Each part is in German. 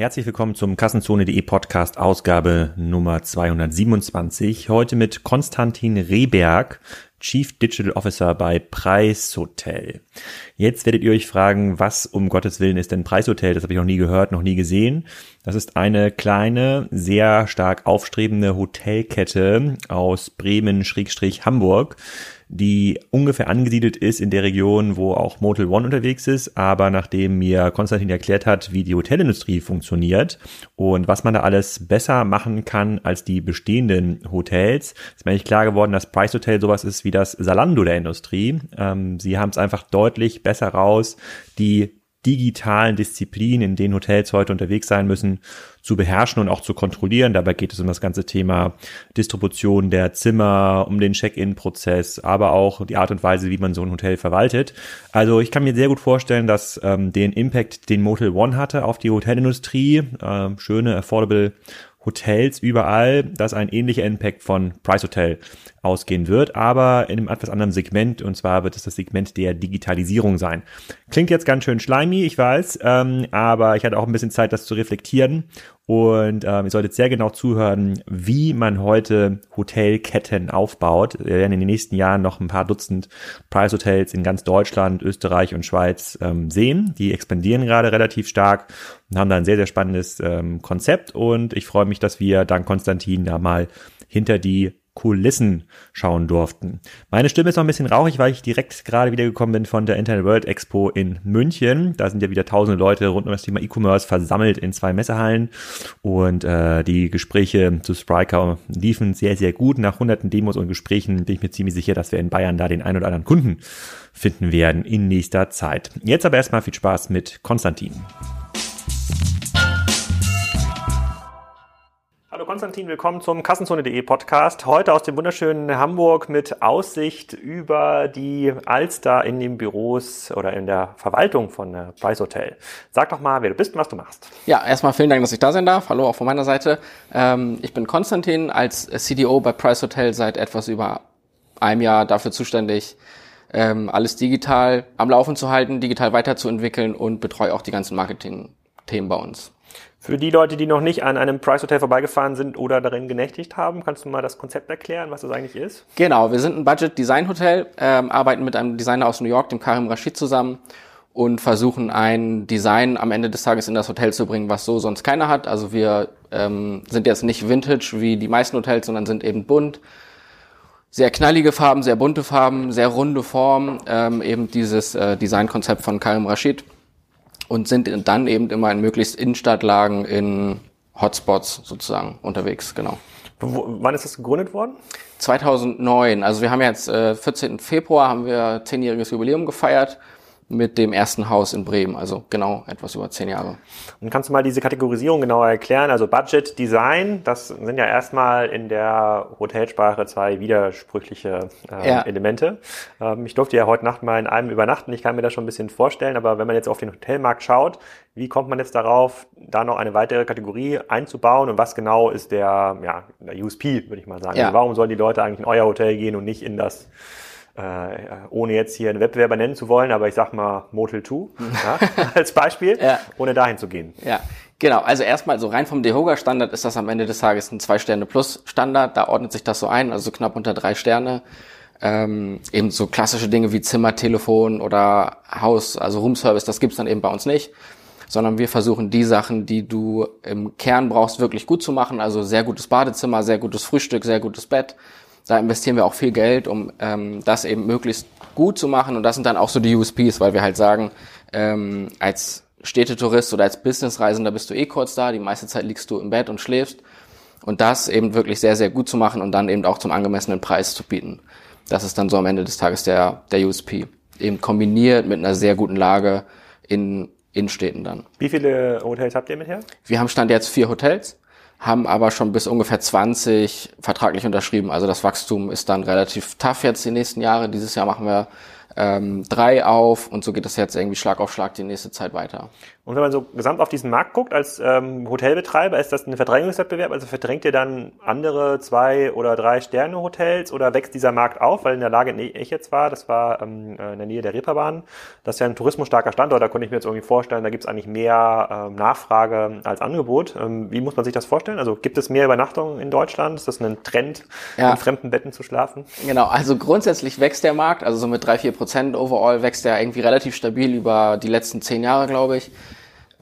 Herzlich willkommen zum Kassenzone.de Podcast Ausgabe Nummer 227. Heute mit Konstantin Rehberg, Chief Digital Officer bei Preishotel. Jetzt werdet ihr euch fragen, was um Gottes Willen ist denn Preishotel? Das habe ich noch nie gehört, noch nie gesehen. Das ist eine kleine, sehr stark aufstrebende Hotelkette aus Bremen-Hamburg die ungefähr angesiedelt ist in der Region, wo auch Motel One unterwegs ist. Aber nachdem mir Konstantin erklärt hat, wie die Hotelindustrie funktioniert und was man da alles besser machen kann als die bestehenden Hotels, ist mir eigentlich klar geworden, dass Price Hotel sowas ist wie das Salando der Industrie. Ähm, sie haben es einfach deutlich besser raus, die digitalen Disziplinen, in denen Hotels heute unterwegs sein müssen, zu beherrschen und auch zu kontrollieren. Dabei geht es um das ganze Thema Distribution der Zimmer, um den Check-in-Prozess, aber auch die Art und Weise, wie man so ein Hotel verwaltet. Also ich kann mir sehr gut vorstellen, dass ähm, den Impact, den Motel One hatte auf die Hotelindustrie, äh, schöne, affordable Hotels überall, dass ein ähnlicher Impact von Price Hotel ausgehen wird, aber in einem etwas anderen Segment und zwar wird es das Segment der Digitalisierung sein. Klingt jetzt ganz schön schleimig, ich weiß, ähm, aber ich hatte auch ein bisschen Zeit, das zu reflektieren und ähm, ihr solltet sehr genau zuhören, wie man heute Hotelketten aufbaut. Wir werden in den nächsten Jahren noch ein paar Dutzend Price Hotels in ganz Deutschland, Österreich und Schweiz ähm, sehen. Die expandieren gerade relativ stark und haben da ein sehr, sehr spannendes ähm, Konzept. Und ich freue mich, dass wir dank Konstantin da mal hinter die Kulissen schauen durften. Meine Stimme ist noch ein bisschen rauchig, weil ich direkt gerade wiedergekommen bin von der Internet World Expo in München. Da sind ja wieder tausende Leute rund um das Thema E-Commerce versammelt in zwei Messehallen und äh, die Gespräche zu Spryker liefen sehr, sehr gut. Nach hunderten Demos und Gesprächen bin ich mir ziemlich sicher, dass wir in Bayern da den ein oder anderen Kunden finden werden in nächster Zeit. Jetzt aber erstmal viel Spaß mit Konstantin. Hallo Konstantin, willkommen zum Kassenzone.de Podcast. Heute aus dem wunderschönen Hamburg mit Aussicht über die Alster in den Büros oder in der Verwaltung von äh, Price Hotel. Sag doch mal, wer du bist und was du machst. Ja, erstmal vielen Dank, dass ich da sein darf. Hallo auch von meiner Seite. Ähm, ich bin Konstantin, als CDO bei Price Hotel seit etwas über einem Jahr dafür zuständig, ähm, alles digital am Laufen zu halten, digital weiterzuentwickeln und betreue auch die ganzen Marketing-Themen bei uns. Für die Leute, die noch nicht an einem Price Hotel vorbeigefahren sind oder darin genächtigt haben, kannst du mal das Konzept erklären, was das eigentlich ist? Genau, wir sind ein Budget Design Hotel, ähm, arbeiten mit einem Designer aus New York, dem Karim Rashid, zusammen und versuchen ein Design am Ende des Tages in das Hotel zu bringen, was so sonst keiner hat. Also wir ähm, sind jetzt nicht Vintage wie die meisten Hotels, sondern sind eben bunt. Sehr knallige Farben, sehr bunte Farben, sehr runde Formen, ähm, eben dieses äh, Designkonzept von Karim Rashid und sind dann eben immer in möglichst Innenstadtlagen in Hotspots sozusagen unterwegs, genau. W wann ist das gegründet worden? 2009. Also wir haben jetzt äh, 14. Februar haben wir zehnjähriges Jubiläum gefeiert mit dem ersten Haus in Bremen, also genau etwas über zehn Jahre. Und kannst du mal diese Kategorisierung genauer erklären? Also Budget, Design, das sind ja erstmal in der Hotelsprache zwei widersprüchliche äh, ja. Elemente. Ähm, ich durfte ja heute Nacht mal in einem übernachten, ich kann mir das schon ein bisschen vorstellen, aber wenn man jetzt auf den Hotelmarkt schaut, wie kommt man jetzt darauf, da noch eine weitere Kategorie einzubauen und was genau ist der, ja, der USP, würde ich mal sagen. Ja. Also warum sollen die Leute eigentlich in euer Hotel gehen und nicht in das äh, ohne jetzt hier einen Wettbewerber nennen zu wollen, aber ich sag mal Motel 2 ja, als Beispiel, ja. ohne dahin zu gehen. Ja, genau. Also erstmal so rein vom DEHOGA-Standard ist das am Ende des Tages ein Zwei-Sterne-Plus-Standard. Da ordnet sich das so ein, also knapp unter drei Sterne. Ähm, eben so klassische Dinge wie Zimmer, Telefon oder Haus, also Roomservice, das gibt's dann eben bei uns nicht sondern wir versuchen die Sachen, die du im Kern brauchst, wirklich gut zu machen. Also sehr gutes Badezimmer, sehr gutes Frühstück, sehr gutes Bett, da investieren wir auch viel Geld, um ähm, das eben möglichst gut zu machen. Und das sind dann auch so die USPs, weil wir halt sagen, ähm, als Städtetourist oder als Businessreisender bist du eh kurz da, die meiste Zeit liegst du im Bett und schläfst. Und das eben wirklich sehr, sehr gut zu machen und dann eben auch zum angemessenen Preis zu bieten. Das ist dann so am Ende des Tages der, der USP. Eben kombiniert mit einer sehr guten Lage in Innenstädten dann. Wie viele Hotels habt ihr mit her? Wir haben Stand jetzt vier Hotels haben aber schon bis ungefähr 20 vertraglich unterschrieben. Also das Wachstum ist dann relativ tough jetzt die nächsten Jahre. Dieses Jahr machen wir ähm, drei auf und so geht es jetzt irgendwie Schlag auf Schlag die nächste Zeit weiter. Und wenn man so gesamt auf diesen Markt guckt, als ähm, Hotelbetreiber, ist das ein Verdrängungswettbewerb? Also verdrängt ihr dann andere zwei oder drei Sterne-Hotels oder wächst dieser Markt auf? Weil in der Lage, in der ich jetzt war, das war ähm, in der Nähe der Reeperbahn, das ist ja ein tourismusstarker Standort, da konnte ich mir jetzt irgendwie vorstellen, da gibt es eigentlich mehr ähm, Nachfrage als Angebot. Ähm, wie muss man sich das vorstellen? Also gibt es mehr Übernachtungen in Deutschland? Ist das ein Trend, ja. in fremden Betten zu schlafen? Genau, also grundsätzlich wächst der Markt, also so mit drei, vier Prozent overall wächst der irgendwie relativ stabil über die letzten zehn Jahre, glaube ich.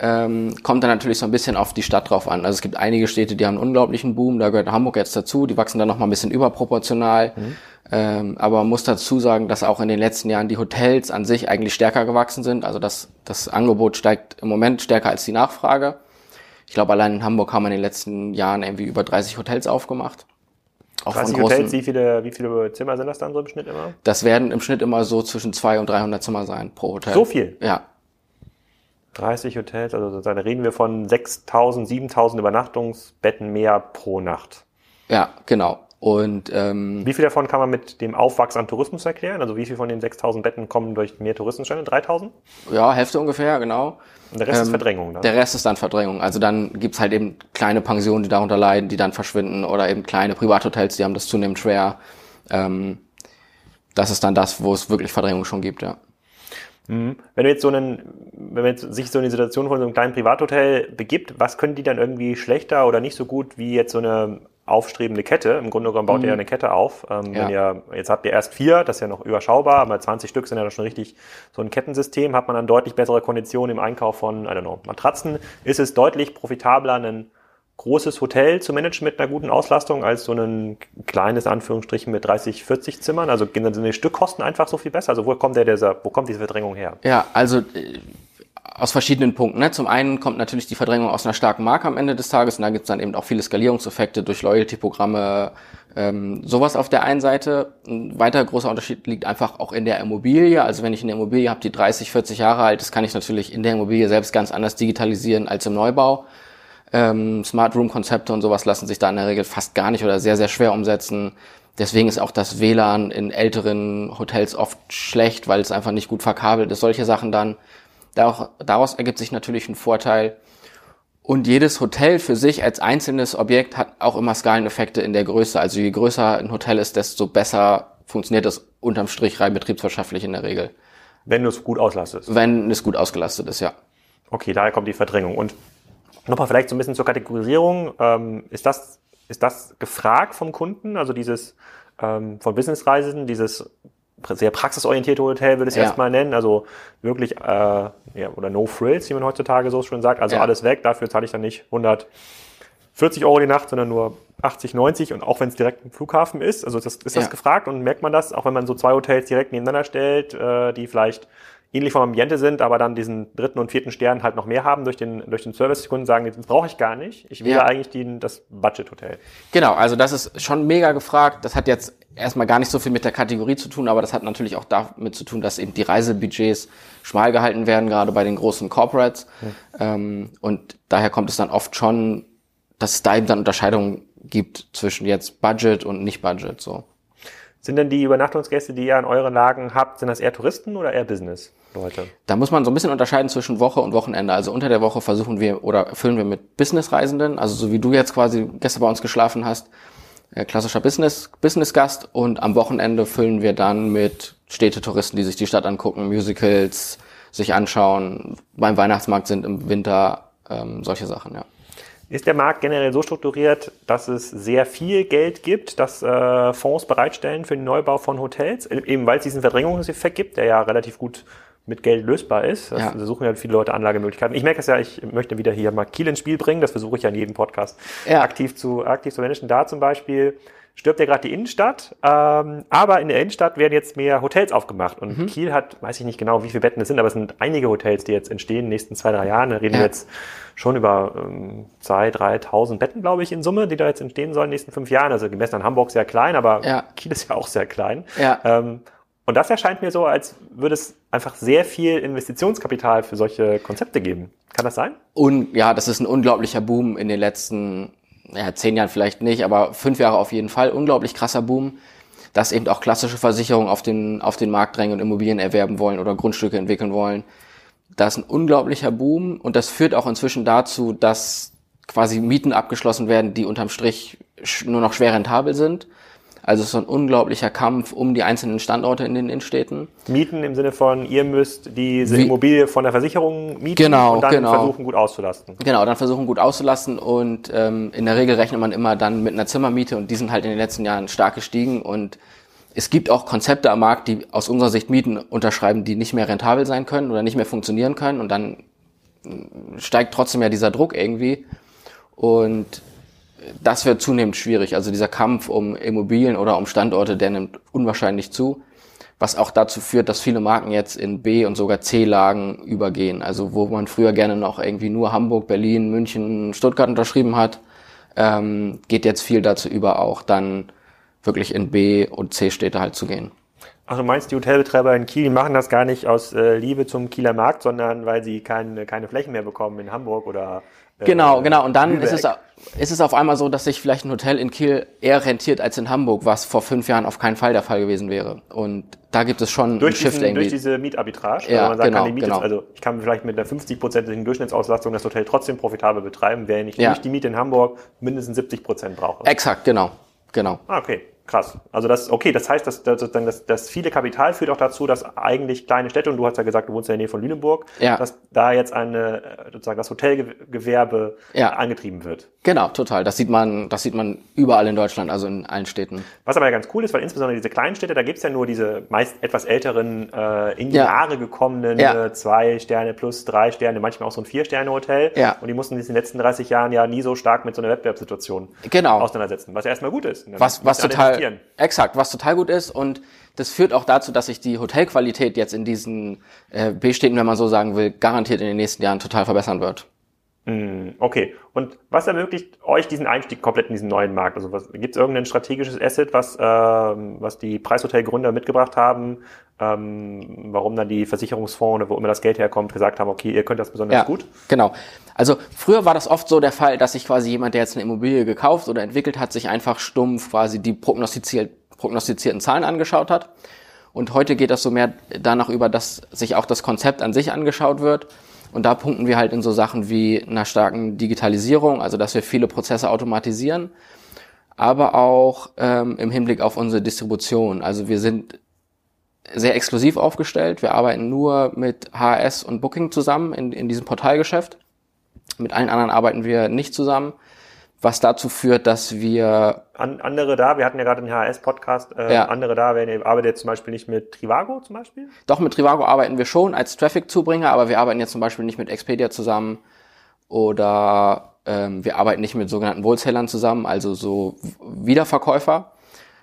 Ähm, kommt dann natürlich so ein bisschen auf die Stadt drauf an. Also es gibt einige Städte, die haben einen unglaublichen Boom, da gehört Hamburg jetzt dazu, die wachsen dann noch mal ein bisschen überproportional. Mhm. Ähm, aber man muss dazu sagen, dass auch in den letzten Jahren die Hotels an sich eigentlich stärker gewachsen sind. Also das, das Angebot steigt im Moment stärker als die Nachfrage. Ich glaube, allein in Hamburg haben wir in den letzten Jahren irgendwie über 30 Hotels aufgemacht. Auch 30 von großen, Hotels, wie viele, wie viele Zimmer sind das dann so im Schnitt immer? Das werden im Schnitt immer so zwischen 200 und 300 Zimmer sein pro Hotel. So viel? Ja. 30 Hotels, also da reden wir von 6000, 7000 Übernachtungsbetten mehr pro Nacht. Ja, genau. Und ähm, wie viel davon kann man mit dem Aufwachs an Tourismus erklären? Also wie viel von den 6000 Betten kommen durch mehr Touristenstände? 3000? Ja, Hälfte ungefähr, genau. Und der Rest ähm, ist Verdrängung, dann? Der Rest ist dann Verdrängung. Also dann gibt's halt eben kleine Pensionen, die darunter leiden, die dann verschwinden oder eben kleine Privathotels, die haben das zunehmend schwer. Ähm, das ist dann das, wo es wirklich Verdrängung schon gibt, ja. Mhm. Wenn du jetzt so einen, wenn man jetzt sich so in die Situation von so einem kleinen Privathotel begibt, was können die dann irgendwie schlechter oder nicht so gut wie jetzt so eine aufstrebende Kette? Im Grunde genommen baut mhm. ihr ja eine Kette auf. Ähm, ja. Wenn ihr, jetzt habt ihr erst vier, das ist ja noch überschaubar, aber 20 Stück sind ja schon richtig so ein Kettensystem, hat man dann deutlich bessere Konditionen im Einkauf von, I don't know, Matratzen. Ist es deutlich profitabler, einen großes Hotel zu managen mit einer guten Auslastung als so ein kleines Anführungsstrichen mit 30, 40 Zimmern? Also sind die Stückkosten einfach so viel besser? Also wo kommt der dieser, wo kommt diese Verdrängung her? Ja, also äh, aus verschiedenen Punkten. Ne? Zum einen kommt natürlich die Verdrängung aus einer starken Marke am Ende des Tages und da gibt es dann eben auch viele Skalierungseffekte durch Loyalty-Programme, ähm, sowas auf der einen Seite. Ein weiterer großer Unterschied liegt einfach auch in der Immobilie. Also wenn ich eine Immobilie habe, die 30, 40 Jahre alt ist, kann ich natürlich in der Immobilie selbst ganz anders digitalisieren als im Neubau. Ähm, Smart Room Konzepte und sowas lassen sich da in der Regel fast gar nicht oder sehr, sehr schwer umsetzen. Deswegen ist auch das WLAN in älteren Hotels oft schlecht, weil es einfach nicht gut verkabelt ist. Solche Sachen dann. Daraus ergibt sich natürlich ein Vorteil. Und jedes Hotel für sich als einzelnes Objekt hat auch immer Skaleneffekte in der Größe. Also je größer ein Hotel ist, desto besser funktioniert das unterm Strich rein betriebswirtschaftlich in der Regel. Wenn du es gut auslastest. Wenn es gut ausgelastet ist, ja. Okay, daher kommt die Verdrängung. Und Nochmal vielleicht so ein bisschen zur Kategorisierung. Ähm, ist, das, ist das gefragt vom Kunden? Also dieses ähm, von Businessreisenden, dieses sehr praxisorientierte Hotel würde ich es ja. erstmal nennen. Also wirklich, äh, ja, oder No Frills, wie man heutzutage so schon sagt. Also ja. alles weg, dafür zahle ich dann nicht 140 Euro die Nacht, sondern nur 80, 90 und auch wenn es direkt im Flughafen ist. Also das, ist das ja. gefragt und merkt man das, auch wenn man so zwei Hotels direkt nebeneinander stellt, äh, die vielleicht ähnlich vom Ambiente sind, aber dann diesen dritten und vierten Stern halt noch mehr haben durch den, durch den Service. Die Kunden sagen, das brauche ich gar nicht. Ich will ja, eigentlich die, das Budget-Hotel. Genau, also das ist schon mega gefragt. Das hat jetzt erstmal gar nicht so viel mit der Kategorie zu tun, aber das hat natürlich auch damit zu tun, dass eben die Reisebudgets schmal gehalten werden, gerade bei den großen Corporates. Hm. Ähm, und daher kommt es dann oft schon, dass es da eben dann Unterscheidungen gibt zwischen jetzt Budget und nicht Budget, so. Sind denn die Übernachtungsgäste, die ihr an euren Lagen habt, sind das eher Touristen oder eher Business-Leute? Da muss man so ein bisschen unterscheiden zwischen Woche und Wochenende. Also unter der Woche versuchen wir oder füllen wir mit Business-Reisenden, also so wie du jetzt quasi gestern bei uns geschlafen hast, äh, klassischer Business, Business-Gast und am Wochenende füllen wir dann mit Städtetouristen, die sich die Stadt angucken, Musicals sich anschauen, beim Weihnachtsmarkt sind im Winter, ähm, solche Sachen, ja. Ist der Markt generell so strukturiert, dass es sehr viel Geld gibt, dass äh, Fonds bereitstellen für den Neubau von Hotels, eben weil es diesen Verdrängungseffekt gibt, der ja relativ gut mit Geld lösbar ist. Das ja. suchen ja viele Leute Anlagemöglichkeiten. Ich merke es ja, ich möchte wieder hier mal Kiel ins Spiel bringen, das versuche ich ja in jedem Podcast ja. aktiv zu aktiv zu managen. Da zum Beispiel stirbt ja gerade die Innenstadt, ähm, aber in der Innenstadt werden jetzt mehr Hotels aufgemacht. Und mhm. Kiel hat, weiß ich nicht genau, wie viele Betten es sind, aber es sind einige Hotels, die jetzt entstehen in den nächsten zwei, drei Jahren. Da reden ja. wir jetzt schon über ähm, zwei, dreitausend Betten, glaube ich, in Summe, die da jetzt entstehen sollen in den nächsten fünf Jahren. Also gemessen an Hamburg sehr klein, aber. Kiel ist ja auch sehr klein. Ja. Ähm, und das erscheint mir so, als würde es einfach sehr viel Investitionskapital für solche Konzepte geben. Kann das sein? Und ja, das ist ein unglaublicher Boom in den letzten ja, zehn Jahren vielleicht nicht, aber fünf Jahre auf jeden Fall, unglaublich krasser Boom, dass eben auch klassische Versicherungen auf den, auf den Markt drängen und Immobilien erwerben wollen oder Grundstücke entwickeln wollen. da ist ein unglaublicher Boom und das führt auch inzwischen dazu, dass quasi Mieten abgeschlossen werden, die unterm Strich nur noch schwer rentabel sind. Also es ist so ein unglaublicher Kampf um die einzelnen Standorte in den Innenstädten. Mieten im Sinne von, ihr müsst diese Wie, Immobilie von der Versicherung mieten genau, und dann genau. versuchen gut auszulasten. Genau, dann versuchen gut auszulasten und ähm, in der Regel rechnet man immer dann mit einer Zimmermiete und die sind halt in den letzten Jahren stark gestiegen und es gibt auch Konzepte am Markt, die aus unserer Sicht Mieten unterschreiben, die nicht mehr rentabel sein können oder nicht mehr funktionieren können und dann steigt trotzdem ja dieser Druck irgendwie und das wird zunehmend schwierig. Also dieser Kampf um Immobilien oder um Standorte, der nimmt unwahrscheinlich zu, was auch dazu führt, dass viele Marken jetzt in B- und sogar C-Lagen übergehen. Also wo man früher gerne noch irgendwie nur Hamburg, Berlin, München, Stuttgart unterschrieben hat, ähm, geht jetzt viel dazu über, auch dann wirklich in B- und C-Städte halt zu gehen. Ach, du meinst, die Hotelbetreiber in Kiel machen das gar nicht aus äh, Liebe zum Kieler Markt, sondern weil sie keine, keine Flächen mehr bekommen in Hamburg oder Genau, äh, genau. Und dann ist es, ist es auf einmal so, dass sich vielleicht ein Hotel in Kiel eher rentiert als in Hamburg, was vor fünf Jahren auf keinen Fall der Fall gewesen wäre. Und da gibt es schon durch, diesen, irgendwie. durch diese Mietarbitrage. Ja, man sagt, genau, kann die Miete, genau. also ich kann vielleicht mit einer 50-prozentigen Durchschnittsauslastung das Hotel trotzdem profitabel betreiben, während ich ja. durch die Miete in Hamburg mindestens 70 Prozent brauche. Exakt, genau. Genau. Ah, okay. Krass. Also das, okay, das heißt, dass, dass, dass, dass viele Kapital führt auch dazu, dass eigentlich kleine Städte, und du hast ja gesagt, du wohnst in der Nähe von Lüneburg, ja. dass da jetzt eine, äh, sozusagen das Hotelgewerbe ja. angetrieben wird. Genau, total. Das sieht man, das sieht man überall in Deutschland, also in allen Städten. Was aber ja ganz cool ist, weil insbesondere diese kleinen Städte, da gibt's ja nur diese meist etwas älteren, äh, in die ja. Jahre gekommenen ja. zwei Sterne plus drei Sterne, manchmal auch so ein Vier-Sterne-Hotel. Ja. Und die mussten sich in den letzten 30 Jahren ja nie so stark mit so einer Wettbewerbssituation genau. auseinandersetzen, was ja erstmal gut ist. Was, was total, exakt, was total gut ist und das führt auch dazu, dass sich die Hotelqualität jetzt in diesen äh, B-Städten, wenn man so sagen will, garantiert in den nächsten Jahren total verbessern wird. Mm, okay. Und was ermöglicht euch diesen Einstieg komplett in diesen neuen Markt? Also gibt es irgendein strategisches Asset, was, äh, was die Preishotelgründer mitgebracht haben, ähm, warum dann die Versicherungsfonds oder wo immer das Geld herkommt, gesagt haben, okay, ihr könnt das besonders ja, gut? Genau. Also früher war das oft so der Fall, dass sich quasi jemand, der jetzt eine Immobilie gekauft oder entwickelt hat, sich einfach stumpf quasi die prognostiziert, prognostizierten Zahlen angeschaut hat. Und heute geht das so mehr danach über, dass sich auch das Konzept an sich angeschaut wird und da punkten wir halt in so Sachen wie einer starken Digitalisierung, also dass wir viele Prozesse automatisieren, aber auch ähm, im Hinblick auf unsere Distribution. Also wir sind sehr exklusiv aufgestellt. Wir arbeiten nur mit HS und Booking zusammen in, in diesem Portalgeschäft. Mit allen anderen arbeiten wir nicht zusammen was dazu führt, dass wir An, andere da, wir hatten ja gerade den HRS-Podcast, äh, Ja. andere da, wenn ihr arbeitet jetzt zum Beispiel nicht mit Trivago zum Beispiel? doch mit Trivago arbeiten wir schon als Traffic-Zubringer, aber wir arbeiten jetzt zum Beispiel nicht mit Expedia zusammen oder ähm, wir arbeiten nicht mit sogenannten Wholesalern zusammen, also so Wiederverkäufer.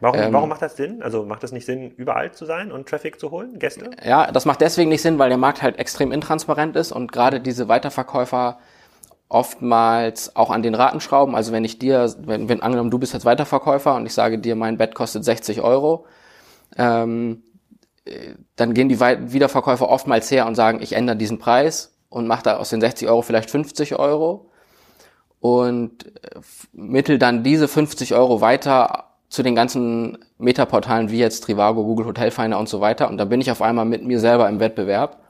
Warum, Ähm, warum macht das Sinn? Also macht es nicht Sinn, überall zu sein und Traffic zu holen, Gäste? Ja, das macht deswegen nicht Sinn, weil der Markt halt extrem intransparent ist und gerade diese Weiterverkäufer oftmals auch an den Raten schrauben. Also wenn ich dir, wenn, wenn angenommen du bist jetzt Weiterverkäufer und ich sage dir, mein Bett kostet 60 Euro, ähm, äh, dann gehen die Wiederverkäufer oftmals her und sagen, ich ändere diesen Preis und mache da aus den 60 Euro vielleicht 50 Euro und äh, mittel dann diese 50 Euro weiter zu den ganzen Metaportalen wie jetzt Trivago, Google Hotelfinder und so weiter. Und da bin ich auf einmal mit mir selber im Wettbewerb.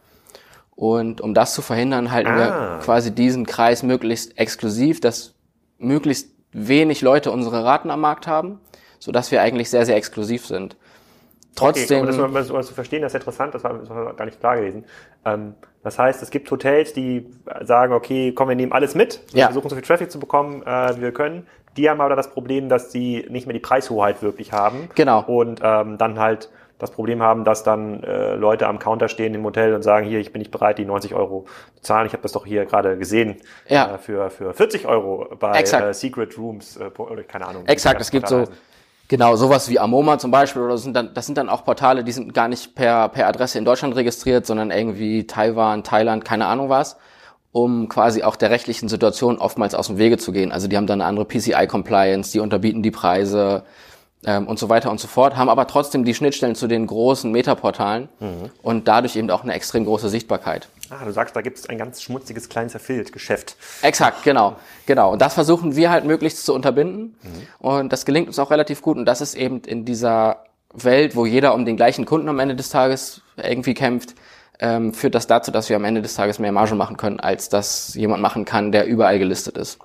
Und um das zu verhindern, halten Ah. wir quasi diesen Kreis möglichst exklusiv, dass möglichst wenig Leute unsere Raten am Markt haben, so dass wir eigentlich sehr, sehr exklusiv sind. Trotzdem, Okay, um das mal, mal zu verstehen, das ist interessant, das war, das war gar nicht klar gewesen. Ähm, das heißt, es gibt Hotels, die sagen, okay, komm, wir nehmen alles mit, wir Ja. versuchen so viel Traffic zu bekommen, äh, wie wir können. Die haben aber das Problem, dass sie nicht mehr die Preishoheit wirklich haben. Genau. Und ähm, dann halt das Problem haben, dass dann äh, Leute am Counter stehen im Hotel und sagen, hier, ich bin nicht bereit, die 90 Euro zu zahlen. Ich habe das doch hier gerade gesehen Ja. äh, für, für 40 Euro bei äh, Secret Rooms äh, oder keine Ahnung. Exakt, es gibt so, genau, sowas wie Amoma zum Beispiel, oder das sind dann, das sind dann auch Portale, die sind gar nicht per, per Adresse in Deutschland registriert, sondern irgendwie Taiwan, Thailand, keine Ahnung was, um quasi auch der rechtlichen Situation oftmals aus dem Wege zu gehen. Also die haben dann eine andere PCI-Compliance, die unterbieten die Preise ähm, und so weiter und so fort, haben aber trotzdem die Schnittstellen zu den großen Metaportalen und dadurch eben auch eine extrem große Sichtbarkeit. Ah, du sagst, da gibt es ein ganz schmutziges kleines Affiliate-Geschäft. Exakt, genau, genau. Und das versuchen wir halt möglichst zu unterbinden. Und das gelingt uns auch relativ gut. Und das ist eben in dieser Welt, wo jeder um den gleichen Kunden am Ende des Tages irgendwie kämpft, ähm, führt das dazu, dass wir am Ende des Tages mehr Marge machen können, als das jemand machen kann, der überall gelistet ist.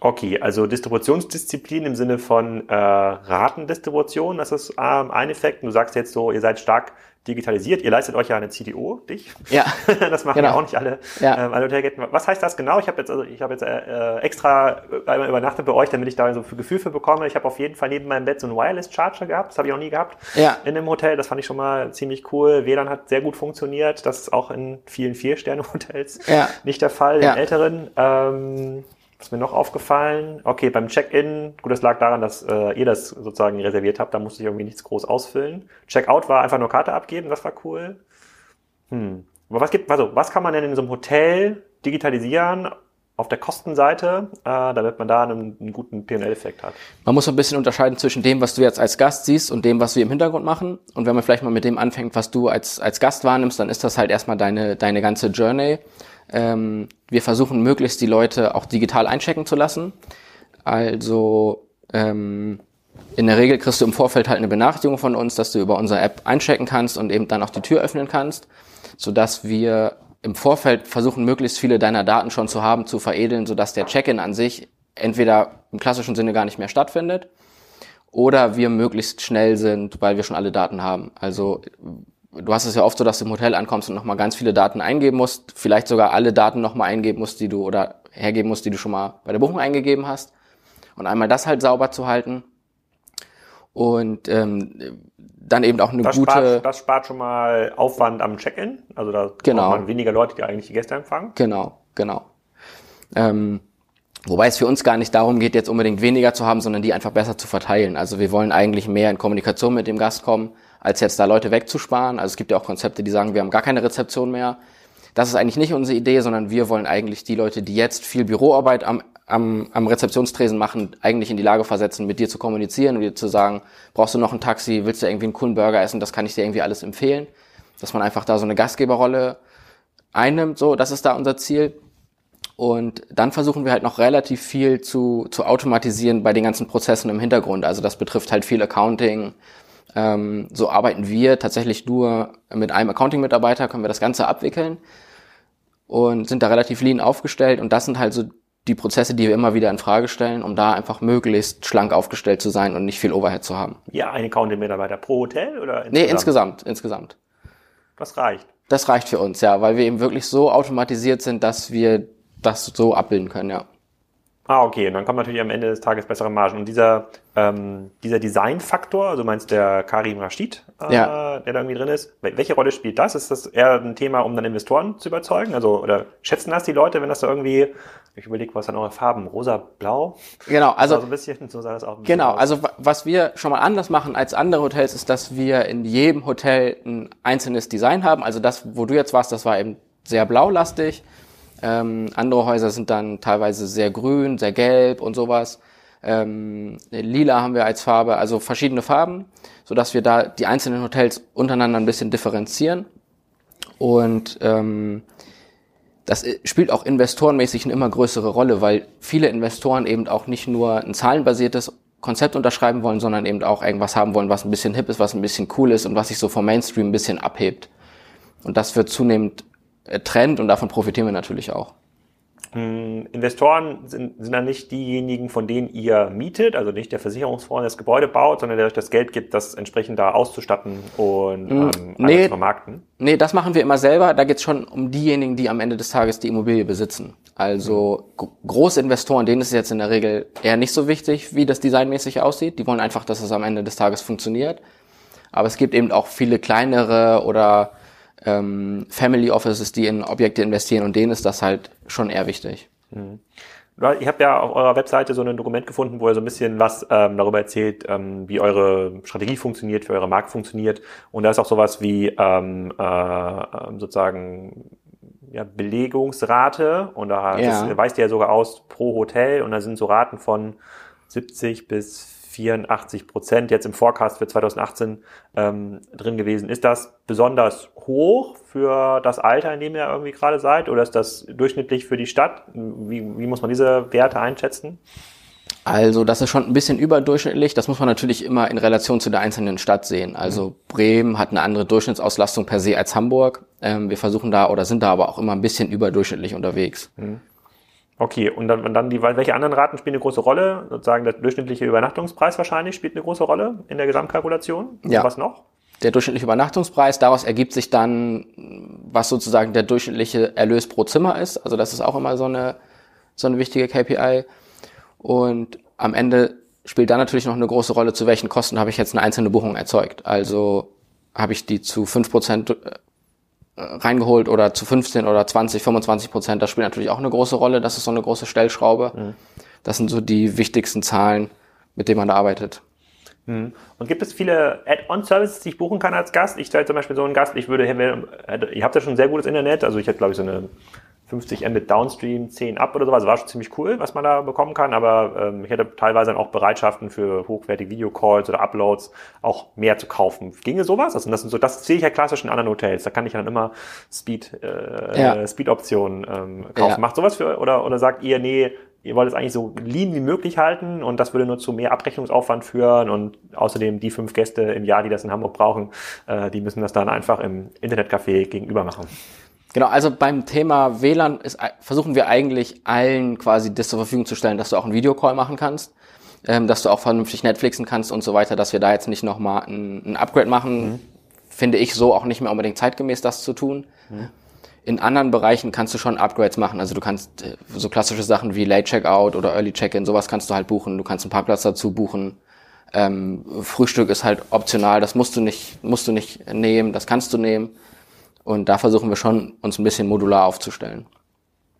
Okay, also Distributionsdisziplin im Sinne von äh, Ratendistribution, das ist ähm, ein Effekt. Du sagst jetzt so, ihr seid stark digitalisiert. Ihr leistet euch ja eine CDO, dich. Ja. das machen genau. ja auch nicht alle, ja. ähm, alle Hotelketten. Was heißt das genau? Ich habe jetzt also ich habe jetzt äh, extra einmal übernachtet bei euch, damit ich da so ein Gefühl für bekomme. Ich habe auf jeden Fall neben meinem Bett so einen Wireless Charger gehabt. Das habe ich noch nie gehabt. Ja. In einem Hotel. Das fand ich schon mal ziemlich cool. WLAN hat sehr gut funktioniert. Das ist auch in vielen Vier-Sterne-Hotels ja. nicht der Fall, ja. in älteren. Ähm, was mir noch aufgefallen? Okay, beim Check-in, gut, das lag daran, dass äh, ihr das sozusagen reserviert habt, da musste ich irgendwie nichts groß ausfüllen. Check-out war einfach nur Karte abgeben, das war cool. Hm. Aber was gibt, also, was kann man denn in so einem Hotel digitalisieren auf der Kostenseite, äh, damit man da einen, einen guten P&L-Effekt hat. Man muss ein bisschen unterscheiden zwischen dem, was du jetzt als Gast siehst und dem, was wir im Hintergrund machen. Und wenn man vielleicht mal mit dem anfängt, was du als, als Gast wahrnimmst, dann ist das halt erstmal deine, deine ganze Journey. Ähm, wir versuchen möglichst die Leute auch digital einchecken zu lassen. Also ähm, in der Regel kriegst du im Vorfeld halt eine Benachrichtigung von uns, dass du über unsere App einchecken kannst und eben dann auch die Tür öffnen kannst, sodass wir im Vorfeld versuchen, möglichst viele deiner Daten schon zu haben, zu veredeln, sodass der Check-in an sich entweder im klassischen Sinne gar nicht mehr stattfindet oder wir möglichst schnell sind, weil wir schon alle Daten haben. Also du hast es ja oft so, dass du im Hotel ankommst und nochmal ganz viele Daten eingeben musst, vielleicht sogar alle Daten nochmal eingeben musst, die du oder hergeben musst, die du schon mal bei der Buchung eingegeben hast. Und einmal das halt sauber zu halten. Und ähm, dann eben auch eine das gute. Spart, das spart schon mal Aufwand am Check-in. Also da genau. man weniger Leute, die eigentlich die Gäste empfangen. Genau, genau. Ähm, wobei es für uns gar nicht darum geht, jetzt unbedingt weniger zu haben, sondern die einfach besser zu verteilen. Also wir wollen eigentlich mehr in Kommunikation mit dem Gast kommen als jetzt da Leute wegzusparen. Also es gibt ja auch Konzepte, die sagen, wir haben gar keine Rezeption mehr. Das ist eigentlich nicht unsere Idee, sondern wir wollen eigentlich die Leute, die jetzt viel Büroarbeit am, am, am Rezeptionstresen machen, eigentlich in die Lage versetzen, mit dir zu kommunizieren und dir zu sagen, brauchst du noch ein Taxi, willst du irgendwie einen coolen Burger essen, das kann ich dir irgendwie alles empfehlen. Dass man einfach da so eine Gastgeberrolle einnimmt, so, das ist da unser Ziel. Und dann versuchen wir halt noch relativ viel zu, zu automatisieren bei den ganzen Prozessen im Hintergrund. Also das betrifft halt viel Accounting, ähm, so arbeiten wir tatsächlich nur mit einem Accounting-Mitarbeiter, können wir das Ganze abwickeln und sind da relativ lean aufgestellt. Und das sind halt so die Prozesse, die wir immer wieder in Frage stellen, um da einfach möglichst schlank aufgestellt zu sein und nicht viel Overhead zu haben. Ja, ein Accounting-Mitarbeiter pro Hotel oder insgesamt? Nee, insgesamt, insgesamt. Das reicht. Das reicht für uns, ja, weil wir eben wirklich so automatisiert sind, dass wir das so abbilden können, ja. Ah, okay. Und dann kommt natürlich am Ende des Tages bessere Margen. Und dieser, ähm, dieser Designfaktor, also meinst der Karim Rashid, äh, ja. der da irgendwie drin ist, welche Rolle spielt das? Ist das eher ein Thema, um dann Investoren zu überzeugen? Also, oder schätzen das die Leute, wenn das da irgendwie, ich überlege, was dann eure Farben, rosa, blau? Genau, also. So ein bisschen, so sah das auch ein Genau, aus. also was wir schon mal anders machen als andere Hotels, ist, dass wir in jedem Hotel ein einzelnes Design haben. Also das, wo du jetzt warst, das war eben sehr blaulastig. Ähm, andere Häuser sind dann teilweise sehr grün, sehr gelb und sowas. Ähm, lila haben wir als Farbe, also verschiedene Farben, so dass wir da die einzelnen Hotels untereinander ein bisschen differenzieren. Und ähm, das spielt auch investorenmäßig eine immer größere Rolle, weil viele Investoren eben auch nicht nur ein zahlenbasiertes Konzept unterschreiben wollen, sondern eben auch irgendwas haben wollen, was ein bisschen hip ist, was ein bisschen cool ist und was sich so vom Mainstream ein bisschen abhebt. Und das wird zunehmend äh, Trend und davon profitieren wir natürlich auch. Hm, Investoren sind, sind dann nicht diejenigen, von denen ihr mietet, also nicht der Versicherungsfonds, der das Gebäude baut, sondern der euch das Geld gibt, das entsprechend da auszustatten und hm, ähm, nee, zu vermarkten? Nee, das machen wir immer selber. Da geht es schon um diejenigen, die am Ende des Tages die Immobilie besitzen. Also mhm. große Investoren, denen ist es jetzt in der Regel eher nicht so wichtig, wie das designmäßig aussieht. Die wollen einfach, dass es am Ende des Tages funktioniert. Aber es gibt eben auch viele kleinere oder ähm, Family Offices, die in Objekte investieren und denen ist das halt schon eher wichtig. Mhm. Ich habe ja auf eurer Webseite so ein Dokument gefunden, wo ihr so ein bisschen was ähm, darüber erzählt, ähm, wie eure Strategie funktioniert, wie eure Marke funktioniert. Und da ist auch sowas wie ähm, äh, sozusagen ja, Belegungsrate. Und da ja. weist ihr ja sogar aus pro Hotel. Und da sind so Raten von 70 bis 84 Prozent jetzt im Forecast für 2018 ähm, drin gewesen. Ist das besonders hoch für das Alter, in dem ihr irgendwie gerade seid, oder ist das durchschnittlich für die Stadt? Wie, wie muss man diese Werte einschätzen? Also das ist schon ein bisschen überdurchschnittlich. Das muss man natürlich immer in Relation zu der einzelnen Stadt sehen. Also mhm. Bremen hat eine andere Durchschnittsauslastung per se als Hamburg. Ähm, wir versuchen da oder sind da aber auch immer ein bisschen überdurchschnittlich unterwegs. Mhm. Okay, und dann, und dann die, welche anderen Raten spielen eine große Rolle? Sozusagen der durchschnittliche Übernachtungspreis wahrscheinlich spielt eine große Rolle in der Gesamtkalkulation. Ja. was noch? Der durchschnittliche Übernachtungspreis, daraus ergibt sich dann, was sozusagen der durchschnittliche Erlös pro Zimmer ist. Also das ist auch immer so eine, so eine wichtige KPI. Und am Ende spielt da natürlich noch eine große Rolle, zu welchen Kosten habe ich jetzt eine einzelne Buchung erzeugt. Also habe ich die zu fünf Prozent äh, reingeholt oder zu 15 oder 20, 25 Prozent. Das spielt natürlich auch eine große Rolle. Das ist so eine große Stellschraube. Mhm. Das sind so die wichtigsten Zahlen, mit denen man da arbeitet. Mhm. Und gibt es viele Add-on-Services, die ich buchen kann als Gast? Ich stelle zum Beispiel so einen Gast, ich würde, ihr habt ja schon sehr gutes Internet, also ich hätte glaube ich so eine 50 Mbit Downstream, 10 ab oder sowas. War schon ziemlich cool, was man da bekommen kann. Aber ähm, ich hätte teilweise dann auch Bereitschaften für hochwertige Videocalls oder Uploads auch mehr zu kaufen. Ginge sowas? Also das, sind so, das sehe ich ja klassisch in anderen Hotels. Da kann ich dann immer Speed, äh, ja. Speed-Optionen ähm, kaufen. Ja. Macht sowas für oder, oder sagt ihr, nee, ihr wollt es eigentlich so lean wie möglich halten und das würde nur zu mehr Abrechnungsaufwand führen und außerdem die fünf Gäste im Jahr, die das in Hamburg brauchen, äh, die müssen das dann einfach im Internetcafé gegenüber machen. Genau, also beim Thema WLAN ist, versuchen wir eigentlich allen quasi das zur Verfügung zu stellen, dass du auch einen Videocall machen kannst, ähm, dass du auch vernünftig Netflixen kannst und so weiter, dass wir da jetzt nicht nochmal ein, ein Upgrade machen, mhm. finde ich so auch nicht mehr unbedingt zeitgemäß, das zu tun. Mhm. In anderen Bereichen kannst du schon Upgrades machen. Also du kannst äh, so klassische Sachen wie Late Checkout oder Early Check-in, sowas kannst du halt buchen. Du kannst einen Parkplatz dazu buchen. Ähm, Frühstück ist halt optional, das musst du nicht, musst du nicht nehmen, das kannst du nehmen. Und da versuchen wir schon, uns ein bisschen modular aufzustellen.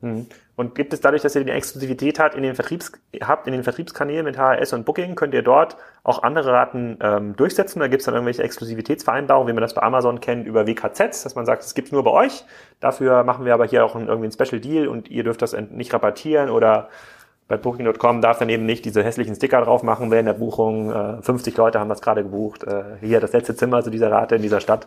Mhm. Und gibt es dadurch, dass ihr die Exklusivität habt in den, Vertriebs habt in den Vertriebskanälen mit HRS und Booking, könnt ihr dort auch andere Raten ähm, durchsetzen? Oder gibt es dann irgendwelche Exklusivitätsvereinbarungen, wie man das bei Amazon kennt, über WKZs, dass man sagt, es gibt nur bei euch, dafür machen wir aber hier auch einen, irgendwie einen Special Deal und ihr dürft das nicht rabattieren oder bei Booking.com darf dann eben nicht diese hässlichen Sticker drauf machen während der Buchung. Äh, 50 Leute haben das gerade gebucht. Äh, hier das letzte Zimmer zu dieser Rate in dieser Stadt.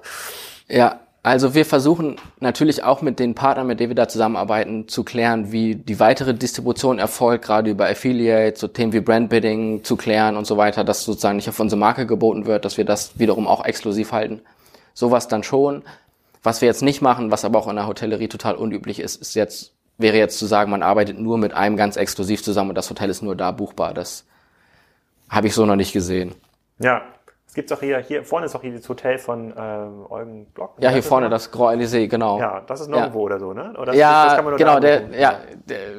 Ja, also wir versuchen natürlich auch mit den Partnern, mit denen wir da zusammenarbeiten, zu klären, wie die weitere Distribution erfolgt, gerade über Affiliate, so Themen wie Brandbidding zu klären und so weiter, dass sozusagen nicht auf unsere Marke geboten wird, dass wir das wiederum auch exklusiv halten. Sowas dann schon. Was wir jetzt nicht machen, was aber auch in der Hotellerie total unüblich ist, ist jetzt, wäre jetzt zu sagen, man arbeitet nur mit einem ganz exklusiv zusammen und das Hotel ist nur da buchbar. Das habe ich so noch nicht gesehen. Ja, es gibt auch hier, hier vorne ist auch hier das Hotel von ähm, Eugen Block. Ja, hier vorne, das Grand Elysée, genau. Ja, das ist nirgendwo ja. oder so, ne? Oder das, ja, das kann man nur genau, der, ja.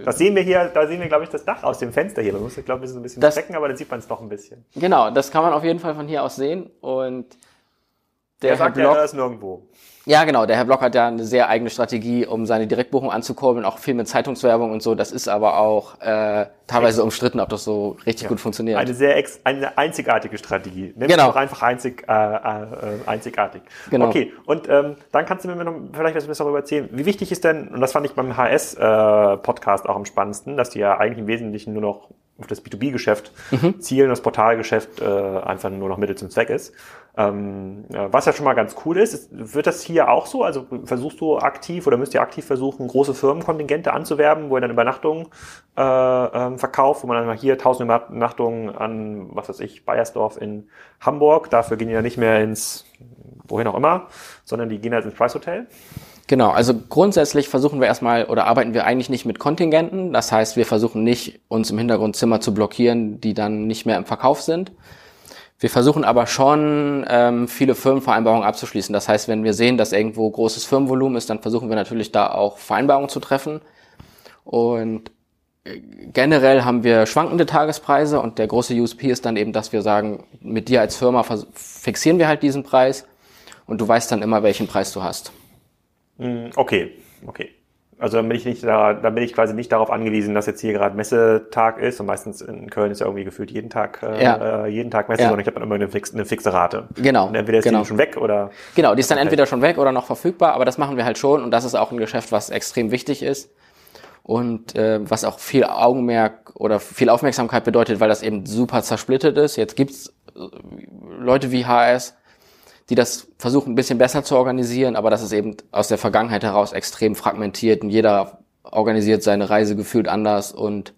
Das sehen wir hier, da sehen wir, glaube ich, das Dach aus dem Fenster hier. Man muss, glaube ich, so ein bisschen das, checken, aber dann sieht man es doch ein bisschen. Genau, das kann man auf jeden Fall von hier aus sehen und der, der sagt Block, ja, da ist nirgendwo. Ja, genau. Der Herr Block hat ja eine sehr eigene Strategie, um seine Direktbuchung anzukurbeln, auch viel mit Zeitungswerbung und so. Das ist aber auch äh, teilweise umstritten, ob das so richtig ja. gut funktioniert. Eine sehr ex eine einzigartige Strategie. Nimm genau. Doch einfach einzig, äh, äh, einzigartig. Genau. Okay. Und ähm, dann kannst du mir noch vielleicht was darüber erzählen. Wie wichtig ist denn, und das fand ich beim HS-Podcast äh, auch am spannendsten, dass die ja eigentlich im Wesentlichen nur noch auf das B2B-Geschäft mhm. zielen, das Portalgeschäft äh, einfach nur noch Mittel zum Zweck ist. Ähm, was ja schon mal ganz cool ist, wird das hier auch so? Also versuchst du aktiv oder müsst ihr aktiv versuchen, große Firmenkontingente anzuwerben, wo ihr dann Übernachtungen äh, ähm, verkauft, wo man dann mal hier tausend Übernachtungen an, was weiß ich, Bayersdorf in Hamburg, dafür gehen die ja nicht mehr ins, wohin auch immer, sondern die gehen halt ins Price Hotel? Genau, also grundsätzlich versuchen wir erstmal oder arbeiten wir eigentlich nicht mit Kontingenten. Das heißt, wir versuchen nicht, uns im Hintergrund Zimmer zu blockieren, die dann nicht mehr im Verkauf sind. Wir versuchen aber schon, ähm, viele Firmenvereinbarungen abzuschließen. Das heißt, wenn wir sehen, dass irgendwo großes Firmenvolumen ist, dann versuchen wir natürlich da auch Vereinbarungen zu treffen. Und äh, generell haben wir schwankende Tagespreise und der große USP ist dann eben, dass wir sagen, mit dir als Firma fixieren wir halt diesen Preis und du weißt dann immer, welchen Preis du hast. Hm, okay, okay. Also dann bin ich nicht da, dann bin ich quasi nicht darauf angewiesen, dass jetzt hier gerade Messetag ist und meistens in Köln ist ja irgendwie gefühlt jeden Tag äh, ja. jeden Tag Messe, ja. sondern ich habe dann immer eine, fix, eine fixe Rate. Genau. Und entweder ist genau. die schon weg oder Genau, die ist dann entweder schon weg oder noch verfügbar, aber das machen wir halt schon und das ist auch ein Geschäft, was extrem wichtig ist und äh, was auch viel Augenmerk oder viel Aufmerksamkeit bedeutet, weil das eben super zersplittet ist. Jetzt gibt's äh, Leute wie HS, die das versuchen ein bisschen besser zu organisieren, aber das ist eben aus der Vergangenheit heraus extrem fragmentiert und jeder organisiert seine Reise gefühlt anders und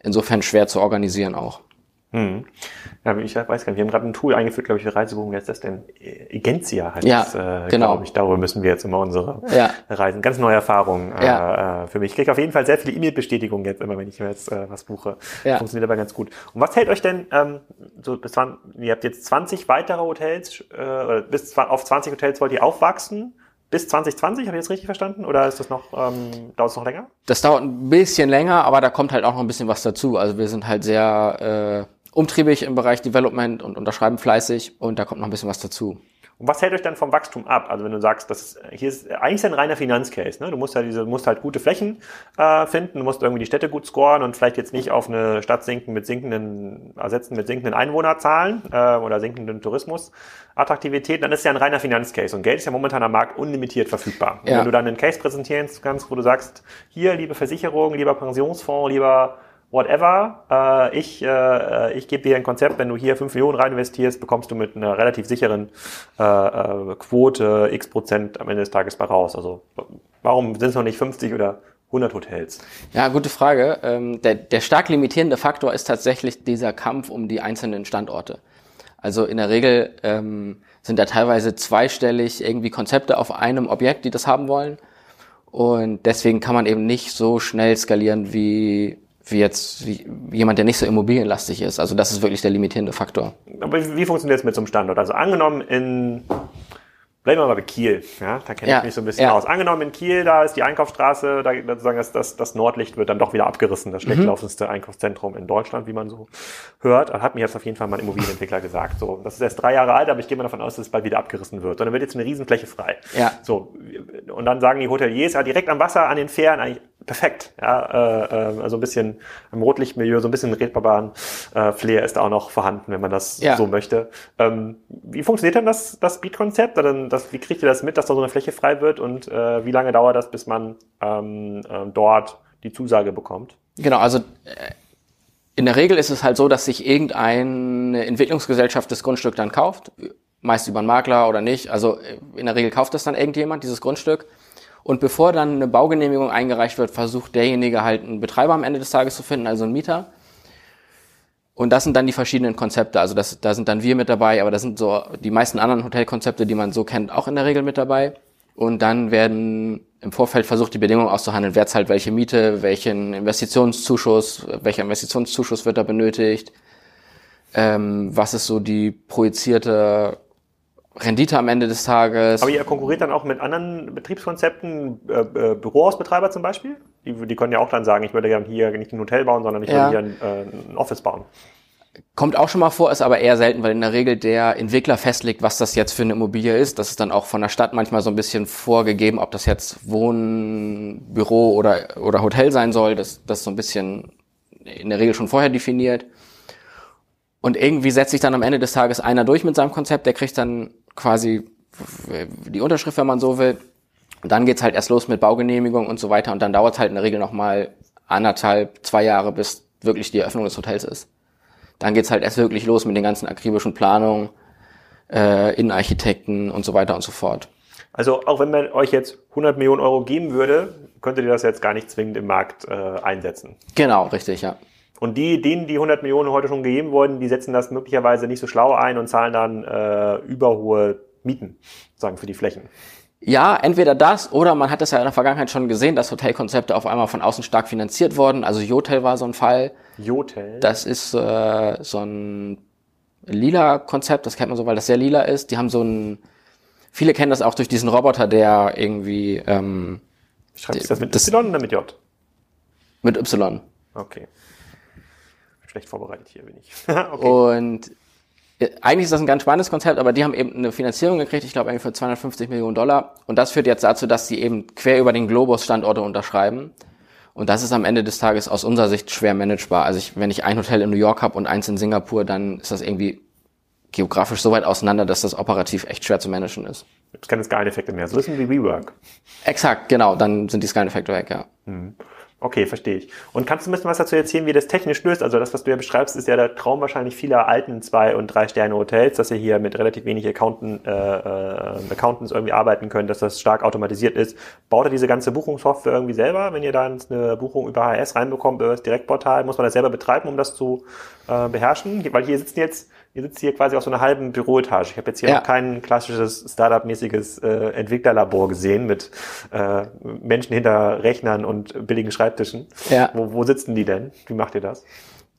insofern schwer zu organisieren auch. Hm. Ja, ich weiß gar nicht, wir haben gerade ein Tool eingeführt, glaube ich, für Reisebuchungen, jetzt das denn Egencia heißt ja, das, äh, genau. glaube ich. Darüber müssen wir jetzt immer unsere ja. Reisen. Ganz neue Erfahrung äh, Ja. äh, für mich. Ich kriege auf jeden Fall sehr viele E-Mail-Bestätigungen jetzt immer, wenn ich mir jetzt äh, was buche. Ja. Funktioniert aber ganz gut. Und was hält euch denn, ähm, so bis wann, ihr habt jetzt 20 weitere Hotels, äh, bis auf 20 Hotels wollt ihr aufwachsen? Bis 2020, habe ich das richtig verstanden? Oder ist das noch, ähm, dauert es noch länger? Das dauert ein bisschen länger, aber da kommt halt auch noch ein bisschen was dazu. Also wir sind halt sehr äh, umtriebig im Bereich Development und unterschreiben fleißig und da kommt noch ein bisschen was dazu. Und was hält euch dann vom Wachstum ab? Also wenn du sagst, das hier ist eigentlich ist ein reiner Finanzcase, ne? Du musst halt diese, musst halt gute Flächen äh, finden, du musst irgendwie die Städte gut scoren und vielleicht jetzt nicht auf eine Stadt sinken mit sinkenden, ersetzen mit sinkenden Einwohnerzahlen äh, oder sinkenden Tourismusattraktivität, dann ist ja ein reiner Finanzcase und Geld ist ja momentan am Markt unlimitiert verfügbar. Ja. wenn du dann einen Case präsentieren kannst, wo du sagst, hier, liebe Versicherung, lieber Pensionsfonds, lieber whatever, äh, ich, äh, ich gebe dir ein Konzept, wenn du hier 5 Millionen rein investierst, bekommst du mit einer relativ sicheren äh, äh, Quote x Prozent am Ende des Tages bei raus. Also warum sind es noch nicht 50 oder 100 Hotels? Ja, gute Frage. Ähm, der, der stark limitierende Faktor ist tatsächlich dieser Kampf um die einzelnen Standorte. Also in der Regel ähm, sind da teilweise zweistellig irgendwie Konzepte auf einem Objekt, die das haben wollen. Und deswegen kann man eben nicht so schnell skalieren wie, wie jetzt wie jemand, der nicht so immobilienlastig ist. Also das ist wirklich der limitierende Faktor. Aber wie, funktioniert es mit so einem Standort? Also angenommen in, bleiben wir mal bei Kiel, ja, da kenne Ja, ich mich so ein bisschen ja. aus. Angenommen in Kiel, da ist die Einkaufsstraße, da sozusagen das, das, das Nordlicht wird dann doch wieder abgerissen, das schlecht Mhm. laufendste Einkaufszentrum in Deutschland, wie man so hört. Das hat mir jetzt auf jeden Fall mal ein Immobilienentwickler gesagt. So, das ist erst drei Jahre alt, aber ich gehe mal davon aus, dass es bald wieder abgerissen wird. Und dann wird jetzt eine Riesenfläche frei. Ja. So, und dann sagen die Hoteliers, ja, direkt am Wasser, an den Fähren, eigentlich perfekt. Ja, äh, äh, also ein bisschen im Rotlichtmilieu, so ein bisschen redbaren äh, Flair ist auch noch vorhanden, wenn man das Ja. so möchte. Ähm, wie funktioniert denn das, das Beat-Konzept? Wie kriegt ihr das mit, dass da so eine Fläche frei wird? Und äh, wie lange dauert das, bis man ähm, äh, dort die Zusage bekommt? Genau, also äh, in der Regel ist es halt so, dass sich irgendeine Entwicklungsgesellschaft das Grundstück dann kauft, meist über einen Makler oder nicht. Also äh, in der Regel kauft das dann irgendjemand, dieses Grundstück. Und bevor dann eine Baugenehmigung eingereicht wird, versucht derjenige halt einen Betreiber am Ende des Tages zu finden, also einen Mieter. Und das sind dann die verschiedenen Konzepte. Also das, da sind dann wir mit dabei, aber da sind so die meisten anderen Hotelkonzepte, die man so kennt, auch in der Regel mit dabei. Und dann werden im Vorfeld versucht, die Bedingungen auszuhandeln. Wer zahlt welche Miete, welchen Investitionszuschuss, welcher Investitionszuschuss wird da benötigt? Ähm, was ist so die projizierte Rendite am Ende des Tages? Aber ihr konkurriert dann auch mit anderen Betriebskonzepten, äh, äh, Bürohausbetreiber zum Beispiel? Die, die können ja auch dann sagen, ich würde gerne hier nicht ein Hotel bauen, sondern ich Ja. würde hier ein, äh, ein Office bauen. Kommt auch schon mal vor, ist aber eher selten, weil in der Regel der Entwickler festlegt, was das jetzt für eine Immobilie ist. Das ist dann auch von der Stadt manchmal so ein bisschen vorgegeben, ob das jetzt Wohn, Büro oder, oder Hotel sein soll. Das, das ist so ein bisschen in der Regel schon vorher definiert. Und irgendwie setzt sich dann am Ende des Tages einer durch mit seinem Konzept, der kriegt dann quasi die Unterschrift, wenn man so will. Und dann geht's halt erst los mit Baugenehmigung und so weiter. Und dann dauert es halt in der Regel nochmal anderthalb, zwei Jahre, bis wirklich die Eröffnung des Hotels ist. Dann geht's halt erst wirklich los mit den ganzen akribischen Planungen, äh, Innenarchitekten und so weiter und so fort. Also auch wenn man euch jetzt 100 Millionen Euro geben würde, könntet ihr das jetzt gar nicht zwingend im Markt äh, einsetzen. Genau, richtig, ja. Und die, denen die 100 Millionen heute schon gegeben wurden, die setzen das möglicherweise nicht so schlau ein und zahlen dann äh, überhohe Mieten, sagen für die Flächen. Ja, entweder das oder man hat das ja in der Vergangenheit schon gesehen, dass Hotelkonzepte auf einmal von außen stark finanziert wurden. Also Jotel war so ein Fall. Jotel. Das ist äh, so ein lila Konzept, das kennt man so, weil das sehr lila ist. Die haben so ein, viele kennen das auch durch diesen Roboter, der irgendwie ähm, Schreibt sich das mit das- Y oder mit J? mit Y. Okay. Schlecht vorbereitet hier bin ich. okay. Und äh, eigentlich ist das ein ganz spannendes Konzept, aber die haben eben eine Finanzierung gekriegt, ich glaube irgendwie für 250 Millionen Dollar. Und das führt jetzt dazu, dass sie eben quer über den Globus Standorte unterschreiben. Und das ist am Ende des Tages aus unserer Sicht schwer managebar. Also ich, wenn ich ein Hotel in New York habe und eins in Singapur, dann ist das irgendwie geografisch so weit auseinander, dass das operativ echt schwer zu managen ist. Gibt keine Skaleneffekte mehr. So ein bisschen wie WeWork. Exakt, genau, dann sind die Skaleneffekte weg, ja. Okay, verstehe ich. Und kannst du ein bisschen was dazu erzählen, wie das technisch löst? Also das, was du ja beschreibst, ist ja der Traum wahrscheinlich vieler alten zwei- und drei Sterne Hotels, dass ihr hier mit relativ wenig Accountant, äh, äh, Accountants irgendwie arbeiten könnt, dass das stark automatisiert ist. Baut ihr diese ganze Buchungssoftware irgendwie selber? Wenn ihr da eine Buchung über HS reinbekommt, über das Direktportal, muss man das selber betreiben, um das zu äh, beherrschen? Weil hier sitzen jetzt Ihr sitzt hier quasi auf so einer halben Büroetage. Ich habe jetzt hier ja. noch kein klassisches Startup-mäßiges äh, Entwicklerlabor gesehen mit äh, Menschen hinter Rechnern und billigen Schreibtischen. Ja. Wo, wo sitzen die denn? Wie macht ihr das?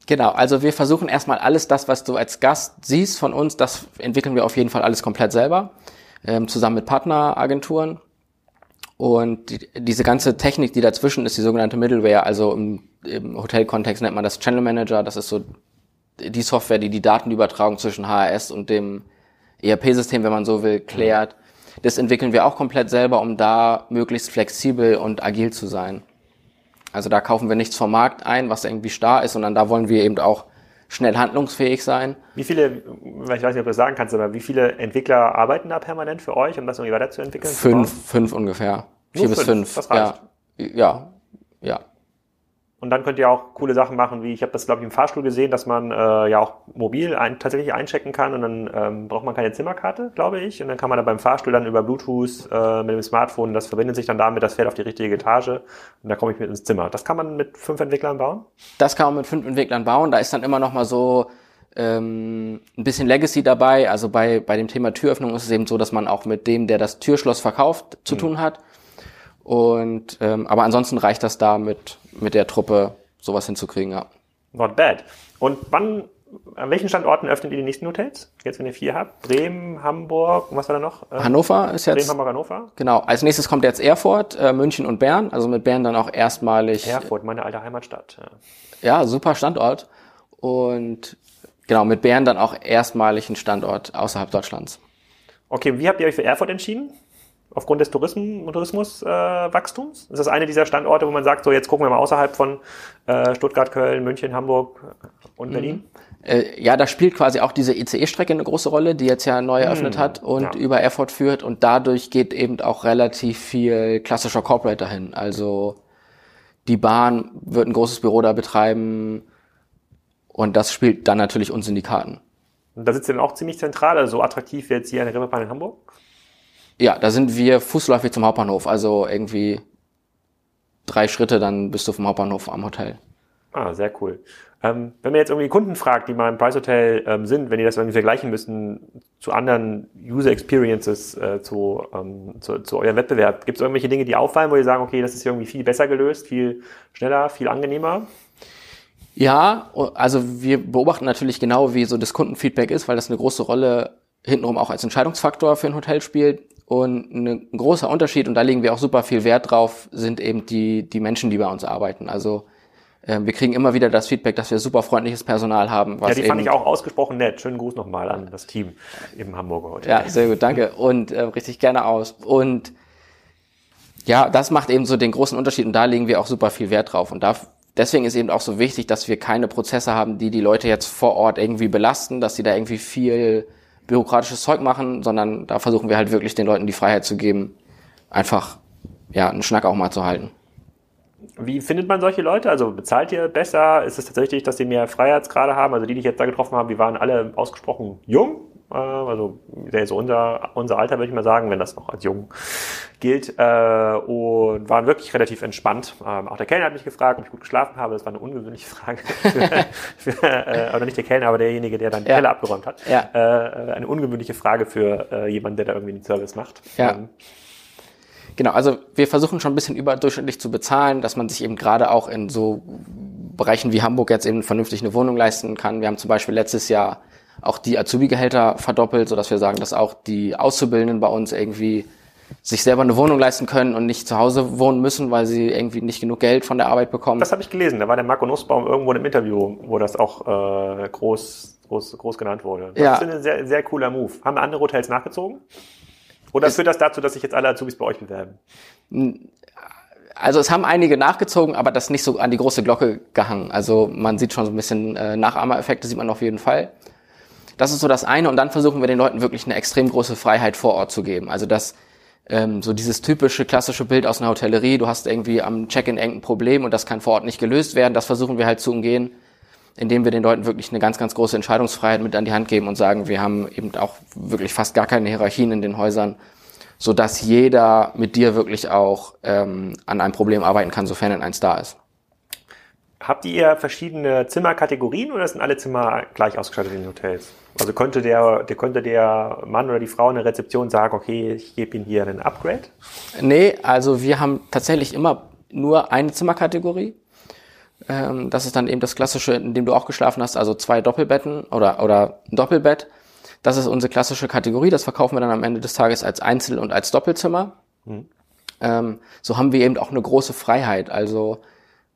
Genau, also wir versuchen erstmal alles das, was du als Gast siehst von uns, das entwickeln wir auf jeden Fall alles komplett selber, ähm, zusammen mit Partneragenturen. Und die, diese ganze Technik, die dazwischen ist, die sogenannte Middleware, also im, im Hotelkontext nennt man das Channel Manager, das ist so die Software, die die Datenübertragung zwischen HRS und dem ERP-System, wenn man so will, klärt. Das entwickeln wir auch komplett selber, um da möglichst flexibel und agil zu sein. Also da kaufen wir nichts vom Markt ein, was irgendwie starr ist, sondern da wollen wir eben auch schnell handlungsfähig sein. Wie viele, ich weiß nicht, ob du das sagen kannst, aber wie viele Entwickler arbeiten da permanent für euch, um das irgendwie weiterzuentwickeln? Fünf, fünf ungefähr. Nur Vier fünf, bis fünf. Das reicht. Ja, ja, ja. Und dann könnt ihr auch coole Sachen machen, wie ich habe das, glaube ich, im Fahrstuhl gesehen, dass man äh, ja auch mobil ein, tatsächlich einchecken kann und dann ähm, braucht man keine Zimmerkarte, glaube ich. Und dann kann man da beim Fahrstuhl dann über Bluetooth äh, mit dem Smartphone, das verbindet sich dann damit, das fährt auf die richtige Etage und da komme ich mit ins Zimmer. Das kann man mit fünf Entwicklern bauen? Das kann man mit fünf Entwicklern bauen. Da ist dann immer noch mal so ähm, ein bisschen Legacy dabei. Also bei, bei dem Thema Türöffnung ist es eben so, dass man auch mit dem, der das Türschloss verkauft, zu mhm. tun hat. Und ähm, aber ansonsten reicht das da mit, mit der Truppe sowas hinzukriegen, ja. Not bad. Und wann, an welchen Standorten öffnet ihr die nächsten Hotels? Jetzt, wenn ihr vier habt? Bremen, Hamburg, was war da noch? Äh, Hannover ist jetzt. Bremen, Hamburg, Hannover? Genau. Als nächstes kommt jetzt Erfurt, äh, München und Bern. Also mit Bern dann auch erstmalig. Erfurt, meine alte Heimatstadt. Ja. ja, super Standort. Und genau, mit Bern dann auch erstmalig ein Standort außerhalb Deutschlands. Okay, wie habt ihr euch für Erfurt entschieden? Aufgrund des Tourismus, Tourismuswachstums? Äh, ist das eine dieser Standorte, wo man sagt, so jetzt gucken wir mal außerhalb von äh, Stuttgart, Köln, München, Hamburg und mhm. Berlin? Äh, ja, da spielt quasi auch diese ICE-Strecke eine große Rolle, die jetzt ja neu mhm. eröffnet hat und ja. über Erfurt führt und dadurch geht eben auch relativ viel klassischer Corporate dahin. Also die Bahn wird ein großes Büro da betreiben und das spielt dann natürlich uns in die Karten. Und da sitzt ihr dann auch ziemlich zentral, also so attraktiv wie jetzt hier eine Reeperbahn in Hamburg? Ja, da sind wir fußläufig zum Hauptbahnhof, also irgendwie drei Schritte, dann bist du vom Hauptbahnhof am Hotel. Ah, sehr cool. Ähm, wenn man jetzt irgendwie Kunden fragt, die mal im Price Hotel ähm, sind, wenn die das irgendwie vergleichen müssen zu anderen User Experiences, äh, zu, ähm, zu, zu eurem Wettbewerb, gibt es irgendwelche Dinge, die auffallen, wo ihr sagen, okay, das ist irgendwie viel besser gelöst, viel schneller, viel angenehmer? Ja, also wir beobachten natürlich genau, wie so das Kundenfeedback ist, weil das eine große Rolle hintenrum auch als Entscheidungsfaktor für ein Hotel spielt. Und ein großer Unterschied, und da legen wir auch super viel Wert drauf, sind eben die, die Menschen, die bei uns arbeiten. Also äh, wir kriegen immer wieder das Feedback, dass wir super freundliches Personal haben. Ja, die fand ich auch ausgesprochen nett. Schönen Gruß nochmal an das Team im Hamburger Hotel. Ja, sehr gut, danke. Und äh, richtig gerne aus. Und ja, das macht eben so den großen Unterschied und da legen wir auch super viel Wert drauf. Und da, deswegen ist eben auch so wichtig, dass wir keine Prozesse haben, die die Leute jetzt vor Ort irgendwie belasten, dass sie da irgendwie viel bürokratisches Zeug machen, sondern da versuchen wir halt wirklich den Leuten die Freiheit zu geben, einfach ja einen Schnack auch mal zu halten. Wie findet man solche Leute? Also bezahlt ihr besser? Ist es tatsächlich, dass die mehr Freiheitsgrade haben? Also die, die ich jetzt da getroffen habe, die waren alle ausgesprochen jung. Äh, also so unser, unser Alter würde ich mal sagen, wenn das noch als jung gilt. Äh, und waren wirklich relativ entspannt. Ähm, auch der Kellner hat mich gefragt, ob ich gut geschlafen habe. Das war eine ungewöhnliche Frage. für, für, äh, oder nicht der Kellner, aber derjenige, der dann die ja. Keller abgeräumt hat. Ja. eine ungewöhnliche Frage für jemanden, der da irgendwie den Service macht. Ja. Ähm, Genau, also wir versuchen schon ein bisschen überdurchschnittlich zu bezahlen, dass man sich eben gerade auch in so Bereichen wie Hamburg jetzt eben vernünftig eine Wohnung leisten kann. Wir haben zum Beispiel letztes Jahr auch die Azubi-Gehälter verdoppelt, sodass wir sagen, dass auch die Auszubildenden bei uns irgendwie sich selber eine Wohnung leisten können und nicht zu Hause wohnen müssen, weil sie irgendwie nicht genug Geld von der Arbeit bekommen. Das habe ich gelesen. Da war der Marco Nussbaum irgendwo im Interview, wo das auch äh, groß, groß, groß genannt wurde. Das ja. ist ein sehr, sehr cooler Move. Haben andere Hotels nachgezogen? Oder führt das dazu, dass sich jetzt alle Azubis bei euch bewerben? Also es haben einige nachgezogen, aber das nicht so an die große Glocke gehangen. Also man sieht schon so ein bisschen äh, Nachahmereffekte, sieht man auf jeden Fall. Das ist so das eine. Und dann versuchen wir den Leuten wirklich eine extrem große Freiheit vor Ort zu geben. Also dass ähm, so dieses typische klassische Bild aus einer Hotellerie, du hast irgendwie am Check-in irgendein Problem und das kann vor Ort nicht gelöst werden, das versuchen wir halt zu umgehen, indem wir den Leuten wirklich eine ganz, ganz große Entscheidungsfreiheit mit an die Hand geben und sagen, wir haben eben auch wirklich fast gar keine Hierarchien in den Häusern, so dass jeder mit dir wirklich auch ähm, an einem Problem arbeiten kann, sofern denn eins da ist. Habt ihr verschiedene Zimmerkategorien oder sind alle Zimmer gleich ausgestattet in den Hotels? Also könnte der, der, könnte der Mann oder die Frau in der Rezeption sagen, okay, ich gebe Ihnen hier einen Upgrade? Nee, also wir haben tatsächlich immer nur eine Zimmerkategorie. Ähm, das ist dann eben das klassische, in dem du auch geschlafen hast, also zwei Doppelbetten oder, oder ein Doppelbett. Das ist unsere klassische Kategorie. Das verkaufen wir dann am Ende des Tages als Einzel- und als Doppelzimmer. Ähm, so haben wir eben auch eine große Freiheit. Also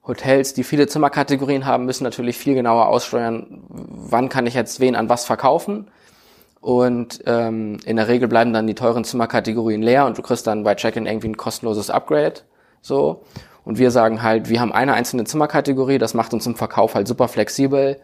Hotels, die viele Zimmerkategorien haben, müssen natürlich viel genauer aussteuern, wann kann ich jetzt wen an was verkaufen. Und ähm, in der Regel bleiben dann die teuren Zimmerkategorien leer und du kriegst dann bei Check-in irgendwie ein kostenloses Upgrade. So. Und wir sagen halt, wir haben eine einzelne Zimmerkategorie, das macht uns im Verkauf halt super flexibel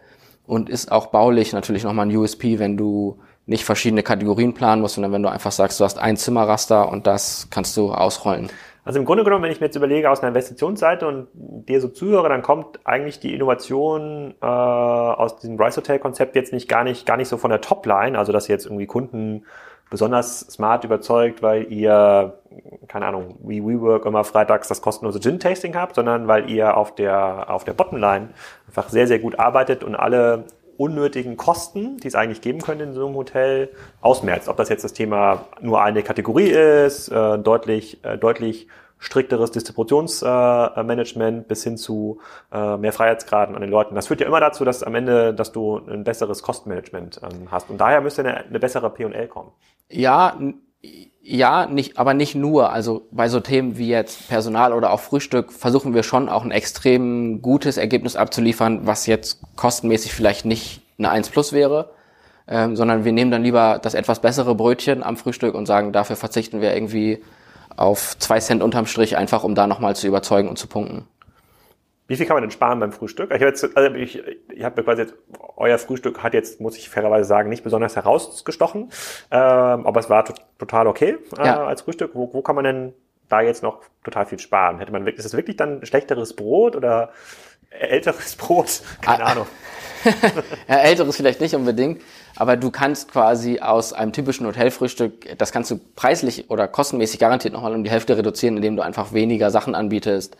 und ist auch baulich natürlich nochmal ein USP, wenn du nicht verschiedene Kategorien planen musst, sondern wenn du einfach sagst, du hast ein Zimmerraster und das kannst du ausrollen. Also im Grunde genommen, wenn ich mir jetzt überlege aus einer Investitionsseite und dir so zuhöre, dann kommt eigentlich die Innovation äh, aus diesem Rise Hotel Konzept jetzt nicht gar nicht gar nicht so von der Topline, also dass ihr jetzt irgendwie Kunden besonders smart überzeugt, weil ihr keine Ahnung, wie WeWork immer freitags das kostenlose Gin Tasting habt, sondern weil ihr auf der auf der Bottomline einfach sehr sehr gut arbeitet und alle unnötigen Kosten, die es eigentlich geben könnte in so einem Hotel, ausmerzt. Ob das jetzt das Thema nur eine Kategorie ist, äh, deutlich, äh, deutlich strikteres Distributionsmanagement äh, bis hin zu äh, mehr Freiheitsgraden an den Leuten. Das führt ja immer dazu, dass am Ende, dass du ein besseres Kostenmanagement ähm, hast. Und daher müsste eine, eine bessere P&L kommen. Ja, ja, nicht, aber nicht nur. Also bei so Themen wie jetzt Personal oder auch Frühstück versuchen wir schon auch ein extrem gutes Ergebnis abzuliefern, was jetzt kostenmäßig vielleicht nicht eine 1 plus wäre, ähm, sondern wir nehmen dann lieber das etwas bessere Brötchen am Frühstück und sagen, dafür verzichten wir irgendwie auf zwei Cent unterm Strich, einfach um da nochmal zu überzeugen und zu punkten. Wie viel kann man denn sparen beim Frühstück? Ich habe jetzt, also ich, ich habe quasi jetzt, euer Frühstück hat jetzt, muss ich fairerweise sagen, nicht besonders herausgestochen, ähm, aber es war total okay äh, ja. als Frühstück. Wo, wo kann man denn da jetzt noch total viel sparen? Hätte man, ist es wirklich dann schlechteres Brot oder älteres Brot? Keine ah. Ahnung. ja, älteres vielleicht nicht unbedingt, aber du kannst quasi aus einem typischen Hotelfrühstück, das kannst du preislich oder kostenmäßig garantiert nochmal um die Hälfte reduzieren, indem du einfach weniger Sachen anbietest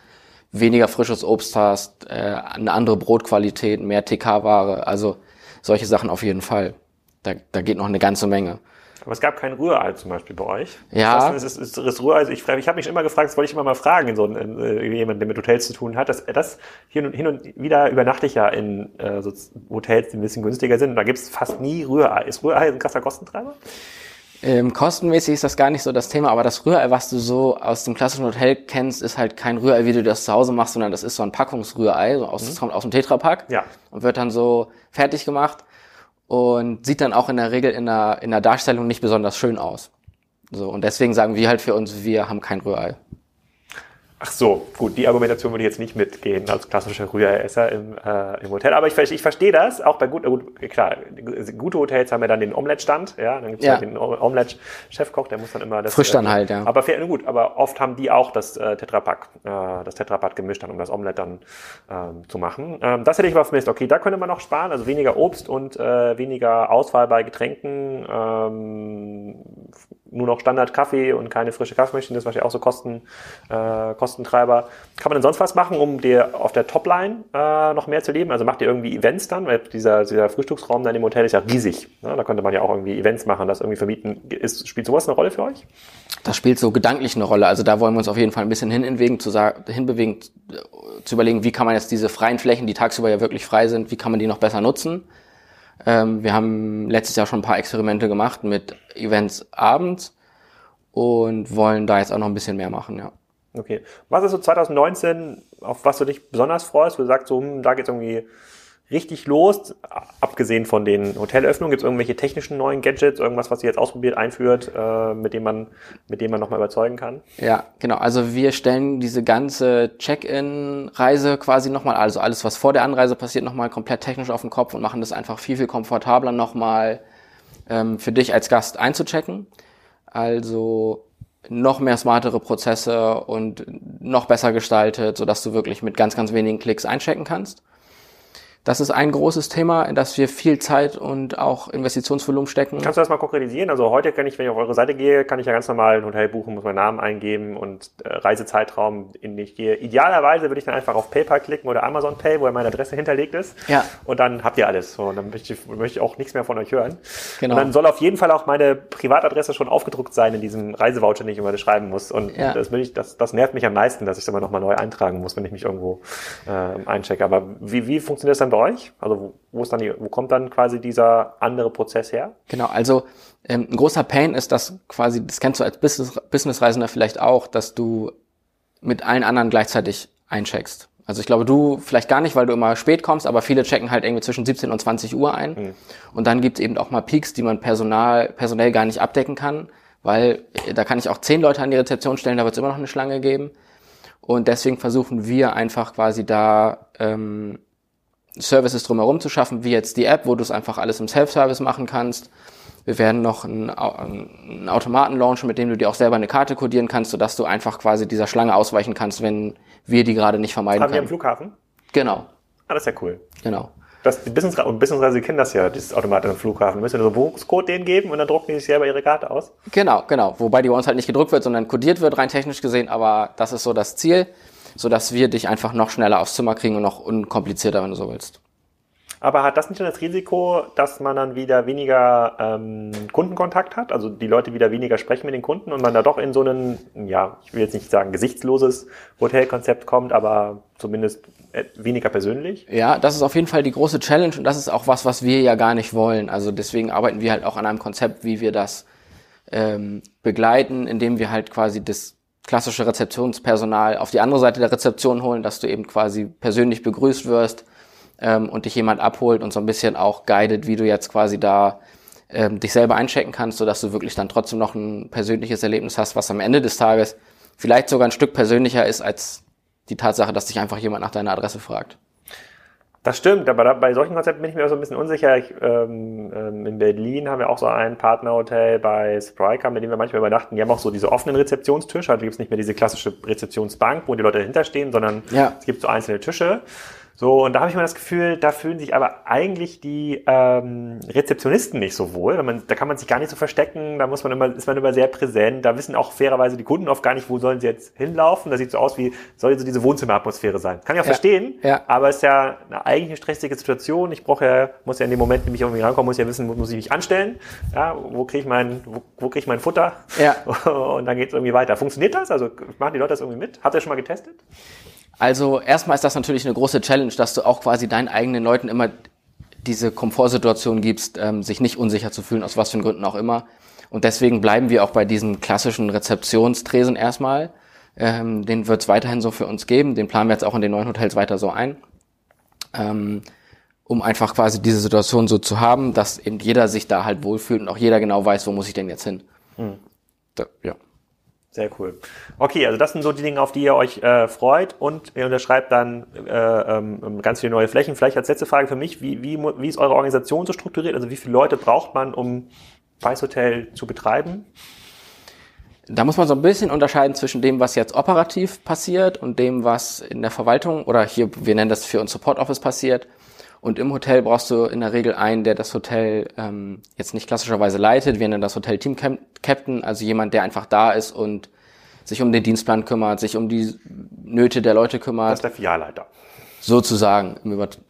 weniger frisches Obst hast, äh, eine andere Brotqualität, mehr TK-Ware, also solche Sachen auf jeden Fall. Da, da geht noch eine ganze Menge. Aber es gab kein Rührei zum Beispiel bei euch. Ja. Das ist, ist, ist Rührei, ich, ich habe mich immer gefragt, das wollte ich immer mal fragen, so in, jemand, der mit Hotels zu tun hat. Das, das hin, und, hin und wieder übernachte ich ja in äh, so Hotels, die ein bisschen günstiger sind. Und da gibt's fast nie Rührei. Ist Rührei ein krasser Kostentreiber? Ähm, kostenmäßig ist das gar nicht so das Thema, aber das Rührei, was du so aus dem klassischen Hotel kennst, ist halt kein Rührei, wie du das zu Hause machst, sondern das ist so ein Packungsrührei, so aus, mhm. das kommt aus dem Tetrapack ja. und wird dann so fertig gemacht und sieht dann auch in der Regel in der, in der Darstellung nicht besonders schön aus. So, und deswegen sagen wir halt für uns, wir haben kein Rührei. Ach so, gut, die Argumentation würde ich jetzt nicht mitgehen als klassischer Rühreresser im, äh, im Hotel. Aber ich, ich verstehe das, auch bei gut, gut, klar, gute Hotels haben ja dann den Omelette-Stand, ja, dann gibt's ja. Halt den Omelette-Chefkoch, der muss dann immer das... Frisch dann äh, halt, ja. Aber fair, gut, aber oft haben die auch das äh, Tetrapack, äh, das Tetrapack gemischt, dann, um das Omelette dann ähm, zu machen. Ähm, das hätte ich mal vermisst. Okay, da könnte man noch sparen, also weniger Obst und äh, weniger Auswahl bei Getränken, ähm, nur noch Standard-Kaffee und keine frische Kaffeemaschine, das ist wahrscheinlich auch so Kosten, äh, Kostentreiber. Kann man denn sonst was machen, um dir auf der Topline äh, noch mehr zu leben? Also macht ihr irgendwie Events dann? Weil dieser, dieser Frühstücksraum dann im Hotel ist ja riesig. Ne? Da könnte man ja auch irgendwie Events machen, das irgendwie vermieten. Ist, spielt sowas eine Rolle für euch? Das spielt so gedanklich eine Rolle. Also da wollen wir uns auf jeden Fall ein bisschen hinbewegen, zu, hinbewegen, zu überlegen, wie kann man jetzt diese freien Flächen, die tagsüber ja wirklich frei sind, wie kann man die noch besser nutzen? Ähm, wir haben letztes Jahr schon ein paar Experimente gemacht mit Events abends und wollen da jetzt auch noch ein bisschen mehr machen, ja. Okay. Was ist so 2019, auf was du dich besonders freust, wo du sagst, so, hm, da geht's irgendwie richtig los? Abgesehen von den Hotelöffnungen, gibt es irgendwelche technischen neuen Gadgets, irgendwas, was ihr jetzt ausprobiert, einführt, äh, mit dem man, mit dem man nochmal überzeugen kann? Ja, genau. Also wir stellen diese ganze Check-in-Reise quasi nochmal, also alles, was vor der Anreise passiert, nochmal komplett technisch auf den Kopf und machen das einfach viel, viel komfortabler nochmal ähm, für dich als Gast einzuchecken. Also noch mehr smartere Prozesse und noch besser gestaltet, sodass du wirklich mit ganz, ganz wenigen Klicks einchecken kannst. Das ist ein großes Thema, in das wir viel Zeit und auch Investitionsvolumen stecken. Kannst du das mal konkretisieren? Also heute kann ich, wenn ich auf eure Seite gehe, kann ich ja ganz normal ein Hotel buchen, muss meinen Namen eingeben und äh, Reisezeitraum, in den ich gehe. Idealerweise würde ich dann einfach auf PayPal klicken oder Amazon Pay, wo ja meine Adresse hinterlegt ist. Ja. Und dann habt ihr alles. Und dann möchte ich, möchte ich auch nichts mehr von euch hören. Genau. Und dann soll auf jeden Fall auch meine Privatadresse schon aufgedruckt sein in diesem Reisevoucher, den ich immer schreiben muss. Und ja. das, will ich, das, das nervt mich am meisten, dass ich es immer nochmal neu eintragen muss, wenn ich mich irgendwo äh, einchecke. Aber wie, wie funktioniert das dann bei euch? Also wo, wo ist dann die, wo kommt dann quasi dieser andere Prozess her? Genau, also ähm, ein großer Pain ist, dass quasi, das kennst du als Business, Businessreisender vielleicht auch, dass du mit allen anderen gleichzeitig eincheckst. Also ich glaube, du vielleicht gar nicht, weil du immer spät kommst, aber viele checken halt irgendwie zwischen 17 und 20 Uhr ein. Mhm. Und dann gibt es eben auch mal Peaks, die man personal, personell gar nicht abdecken kann, weil äh, da kann ich auch zehn Leute an die Rezeption stellen, da wird es immer noch eine Schlange geben. Und deswegen versuchen wir einfach quasi da ähm, Services drumherum zu schaffen, wie jetzt die App, wo du es einfach alles im Self-Service machen kannst. Wir werden noch einen, einen Automaten launchen, mit dem du dir auch selber eine Karte codieren kannst, sodass du einfach quasi dieser Schlange ausweichen kannst, wenn wir die gerade nicht vermeiden Haben können. Haben wir am Flughafen? Genau. Ah, das ist ja cool. Genau. Das, die Business, und Businessreise kennen das ja, dieses Automat am Flughafen. Du müssen so einen Buchungscode denen geben und dann drucken die sich selber ihre Karte aus. Genau, genau. Wobei die bei uns halt nicht gedruckt wird, sondern codiert wird, rein technisch gesehen, aber das ist so das Ziel so dass wir dich einfach noch schneller aufs Zimmer kriegen und noch unkomplizierter, wenn du so willst. Aber hat das nicht das Risiko, dass man dann wieder weniger ähm, Kundenkontakt hat? Also die Leute wieder weniger sprechen mit den Kunden und man da doch in so ein, ja, ich will jetzt nicht sagen gesichtsloses Hotelkonzept kommt, aber zumindest äh, weniger persönlich? Ja, das ist auf jeden Fall die große Challenge und das ist auch was, was wir ja gar nicht wollen. Also deswegen arbeiten wir halt auch an einem Konzept, wie wir das ähm, begleiten, indem wir halt quasi das klassische Rezeptionspersonal auf die andere Seite der Rezeption holen, dass du eben quasi persönlich begrüßt wirst ähm, und dich jemand abholt und so ein bisschen auch guidet, wie du jetzt quasi da ähm, dich selber einchecken kannst, sodass du wirklich dann trotzdem noch ein persönliches Erlebnis hast, was am Ende des Tages vielleicht sogar ein Stück persönlicher ist als die Tatsache, dass dich einfach jemand nach deiner Adresse fragt. Das stimmt, aber da, bei solchen Konzepten bin ich mir auch so ein bisschen unsicher. Ich, ähm, ähm, in Berlin haben wir auch so ein Partnerhotel bei Spryker, mit dem wir manchmal übernachten. Die haben auch so diese offenen Rezeptionstische. Also gibt es nicht mehr diese klassische Rezeptionsbank, wo die Leute dahinter stehen, sondern ja. es gibt so einzelne Tische. So, und da habe ich mal das Gefühl, da fühlen sich aber eigentlich die ähm, Rezeptionisten nicht so wohl. Man, da kann man sich gar nicht so verstecken, da muss man immer, ist man immer sehr präsent. Da wissen auch fairerweise die Kunden oft gar nicht, wo sollen sie jetzt hinlaufen. Da sieht so aus wie, soll so diese Wohnzimmeratmosphäre sein. Kann ich auch ja. verstehen, ja. aber es ist ja eine eigentliche stressige Situation. Ich brauche ja, muss ja in dem Moment, wenn ich irgendwie rankomme, muss ja wissen, wo muss ich mich anstellen. Ja, wo kriege ich mein, wo, wo kriege ich mein Futter? Ja. Und dann geht es irgendwie weiter. Funktioniert das? Also machen die Leute das irgendwie mit? Habt ihr das schon mal getestet? Also erstmal ist das natürlich eine große Challenge, dass du auch quasi deinen eigenen Leuten immer diese Komfortsituation gibst, ähm, sich nicht unsicher zu fühlen, aus was für Gründen auch immer. Und deswegen bleiben wir auch bei diesen klassischen Rezeptionstresen erstmal. Ähm, den wird es weiterhin so für uns geben. Den planen wir jetzt auch in den neuen Hotels weiter so ein. Ähm, um einfach quasi diese Situation so zu haben, dass eben jeder sich da halt wohlfühlt und auch jeder genau weiß, wo muss ich denn jetzt hin. Mhm. Da, ja. Sehr cool. Okay, also das sind so die Dinge, auf die ihr euch äh, freut und ihr unterschreibt dann äh, ähm, ganz viele neue Flächen. Vielleicht als letzte Frage für mich, wie, wie, wie ist eure Organisation so strukturiert? Also wie viele Leute braucht man, um Weißhotel zu betreiben? Da muss man so ein bisschen unterscheiden zwischen dem, was jetzt operativ passiert und dem, was in der Verwaltung oder hier, wir nennen das für uns Support Office passiert. Und im Hotel brauchst du in der Regel einen, der das Hotel ähm, jetzt nicht klassischerweise leitet. Wir nennen das Hotel Team Captain, also jemand, der einfach da ist und sich um den Dienstplan kümmert, sich um die Nöte der Leute kümmert. Das ist der Filialleiter. Sozusagen,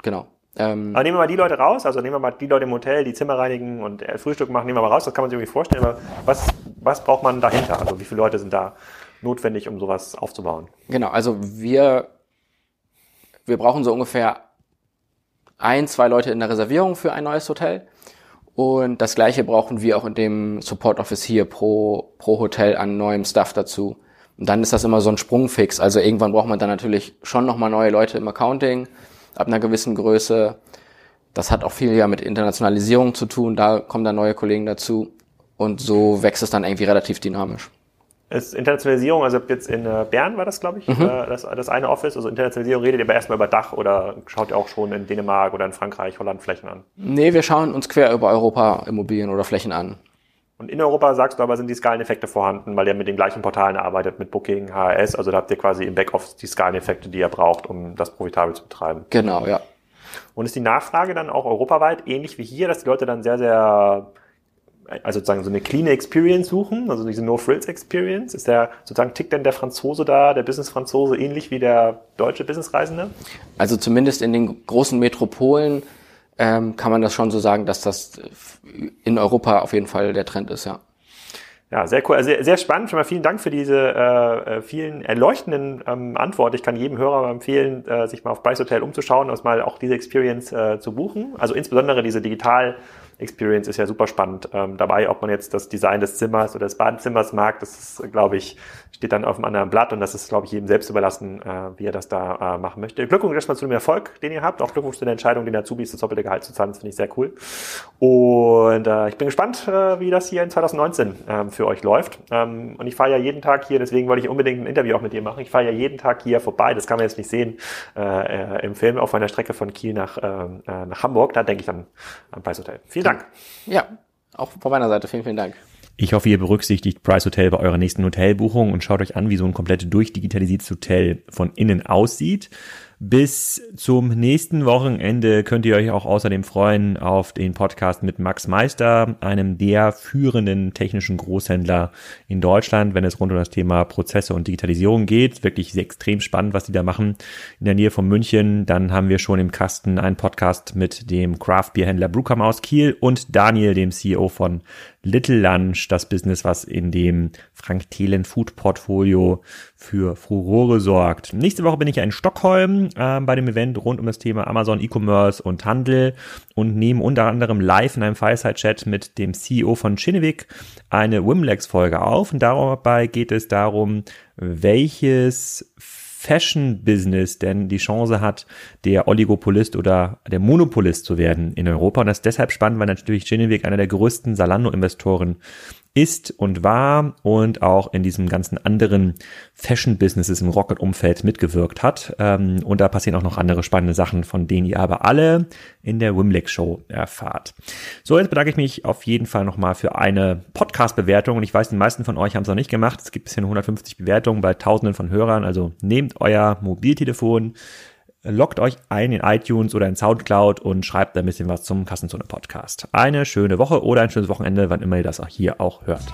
genau. Ähm, aber nehmen wir mal die Leute raus, also nehmen wir mal die Leute im Hotel, die Zimmer reinigen und äh, Frühstück machen, nehmen wir mal raus, das kann man sich irgendwie vorstellen, aber was, was braucht man dahinter? Also wie viele Leute sind da notwendig, um sowas aufzubauen? Genau, also wir, wir brauchen so ungefähr ein, zwei Leute in der Reservierung für ein neues Hotel. Und das gleiche brauchen wir auch in dem Support Office hier pro, pro Hotel an neuem Stuff dazu. Und dann ist das immer so ein Sprungfix. Also irgendwann braucht man dann natürlich schon nochmal neue Leute im Accounting ab einer gewissen Größe. Das hat auch viel ja mit Internationalisierung zu tun. Da kommen dann neue Kollegen dazu. Und so wächst es dann irgendwie relativ dynamisch ist Internationalisierung, also jetzt in äh, Bern war das, glaube ich, mhm. Äh, das, das eine Office. Also Internationalisierung redet ihr aber erstmal über Dach oder schaut ihr auch schon in Dänemark oder in Frankreich, Holland Flächen an? Nee, wir schauen uns quer über Europa Immobilien oder Flächen an. Und in Europa sagst du aber, sind die Skaleneffekte vorhanden, weil ihr mit den gleichen Portalen arbeitet, mit Booking, HRS, also da habt ihr quasi im Backoffice die Skaleneffekte, die ihr braucht, um das profitabel zu betreiben. Genau, ja. Und ist die Nachfrage dann auch europaweit ähnlich wie hier, dass die Leute dann sehr, sehr also sozusagen so eine clean Experience suchen, also diese No-Frills-Experience? Ist der sozusagen, tickt denn der Franzose da, der Business-Franzose ähnlich wie der deutsche Businessreisende? Also zumindest in den großen Metropolen ähm, kann man das schon so sagen, dass das in Europa auf jeden Fall der Trend ist, ja. Ja, sehr cool. Also sehr, sehr spannend. Schon mal vielen Dank für diese äh, äh, vielen erleuchtenden ähm, Antworten. Ich kann jedem Hörer empfehlen, äh, sich mal auf Price Hotel umzuschauen und mal auch diese Experience äh, zu buchen. Also insbesondere diese digital Experience ist ja super spannend ähm, dabei, ob man jetzt das Design des Zimmers oder des Badezimmers mag. Das ist, glaube ich, steht dann auf einem anderen Blatt und das ist, glaube ich, jedem selbst überlassen, äh, wie er das da äh, machen möchte. Glückwunsch erstmal zu dem Erfolg, den ihr habt. Auch Glückwunsch zu der Entscheidung, den Azubis das doppelte Gehalt zu zahlen. Das finde ich sehr cool. Und äh, ich bin gespannt, äh, wie das hier in 2019 ähm, für euch läuft. Ähm, und ich fahre ja jeden Tag hier, deswegen wollte ich unbedingt ein Interview auch mit dir machen. Ich fahre ja jeden Tag hier vorbei. Das kann man jetzt nicht sehen äh, äh, im Film auf meiner Strecke von Kiel nach, äh, äh nach Hamburg. Da denke ich dann am Preis Hotel. Vielen Dank. Ja, auch von meiner Seite. Vielen, vielen Dank. Ich hoffe, ihr berücksichtigt Price Hotel bei eurer nächsten Hotelbuchung und schaut euch an, wie so ein komplett durchdigitalisiertes Hotel von innen aussieht. Bis zum nächsten Wochenende könnt ihr euch auch außerdem freuen auf den Podcast mit Max Meister, einem der führenden technischen Großhändler in Deutschland, wenn es rund um das Thema Prozesse und Digitalisierung geht. Wirklich extrem spannend, was die da machen in der Nähe von München. Dann haben wir schon im Kasten einen Podcast mit dem Craft-Bier-Händler Brukam aus Kiel und Daniel, dem CEO von Little Lunch, das Business, was in dem Frank Thelen Food Portfolio für Furore sorgt. Nächste Woche bin ich in Stockholm äh, bei dem Event rund um das Thema Amazon E-Commerce und Handel und nehme unter anderem live in einem Fireside-Chat mit dem CEO von Chinnevik eine Wimlex-Folge auf. Und dabei geht es darum, welches Fashion-Business denn die Chance hat, der Oligopolist oder der Monopolist zu werden in Europa. Und das ist deshalb spannend, weil natürlich Genevic einer der größten Salando-Investoren ist und war und auch in diesem ganzen anderen Fashion-Businesses im Rocket-Umfeld mitgewirkt hat. Ähm, und da passieren auch noch andere spannende Sachen, von denen ihr aber alle in der Wimleck Show erfahrt. So, jetzt bedanke ich mich auf jeden Fall nochmal für eine Podcast-Bewertung. Und ich weiß, die meisten von euch haben es noch nicht gemacht. Es gibt bisher 150 Bewertungen bei Tausenden von Hörern. Also nehmt euer Mobiltelefon, loggt euch ein in iTunes oder in Soundcloud und schreibt ein bisschen was zum Kassenzone Podcast. Eine schöne Woche oder ein schönes Wochenende, wann immer ihr das auch hier auch hört.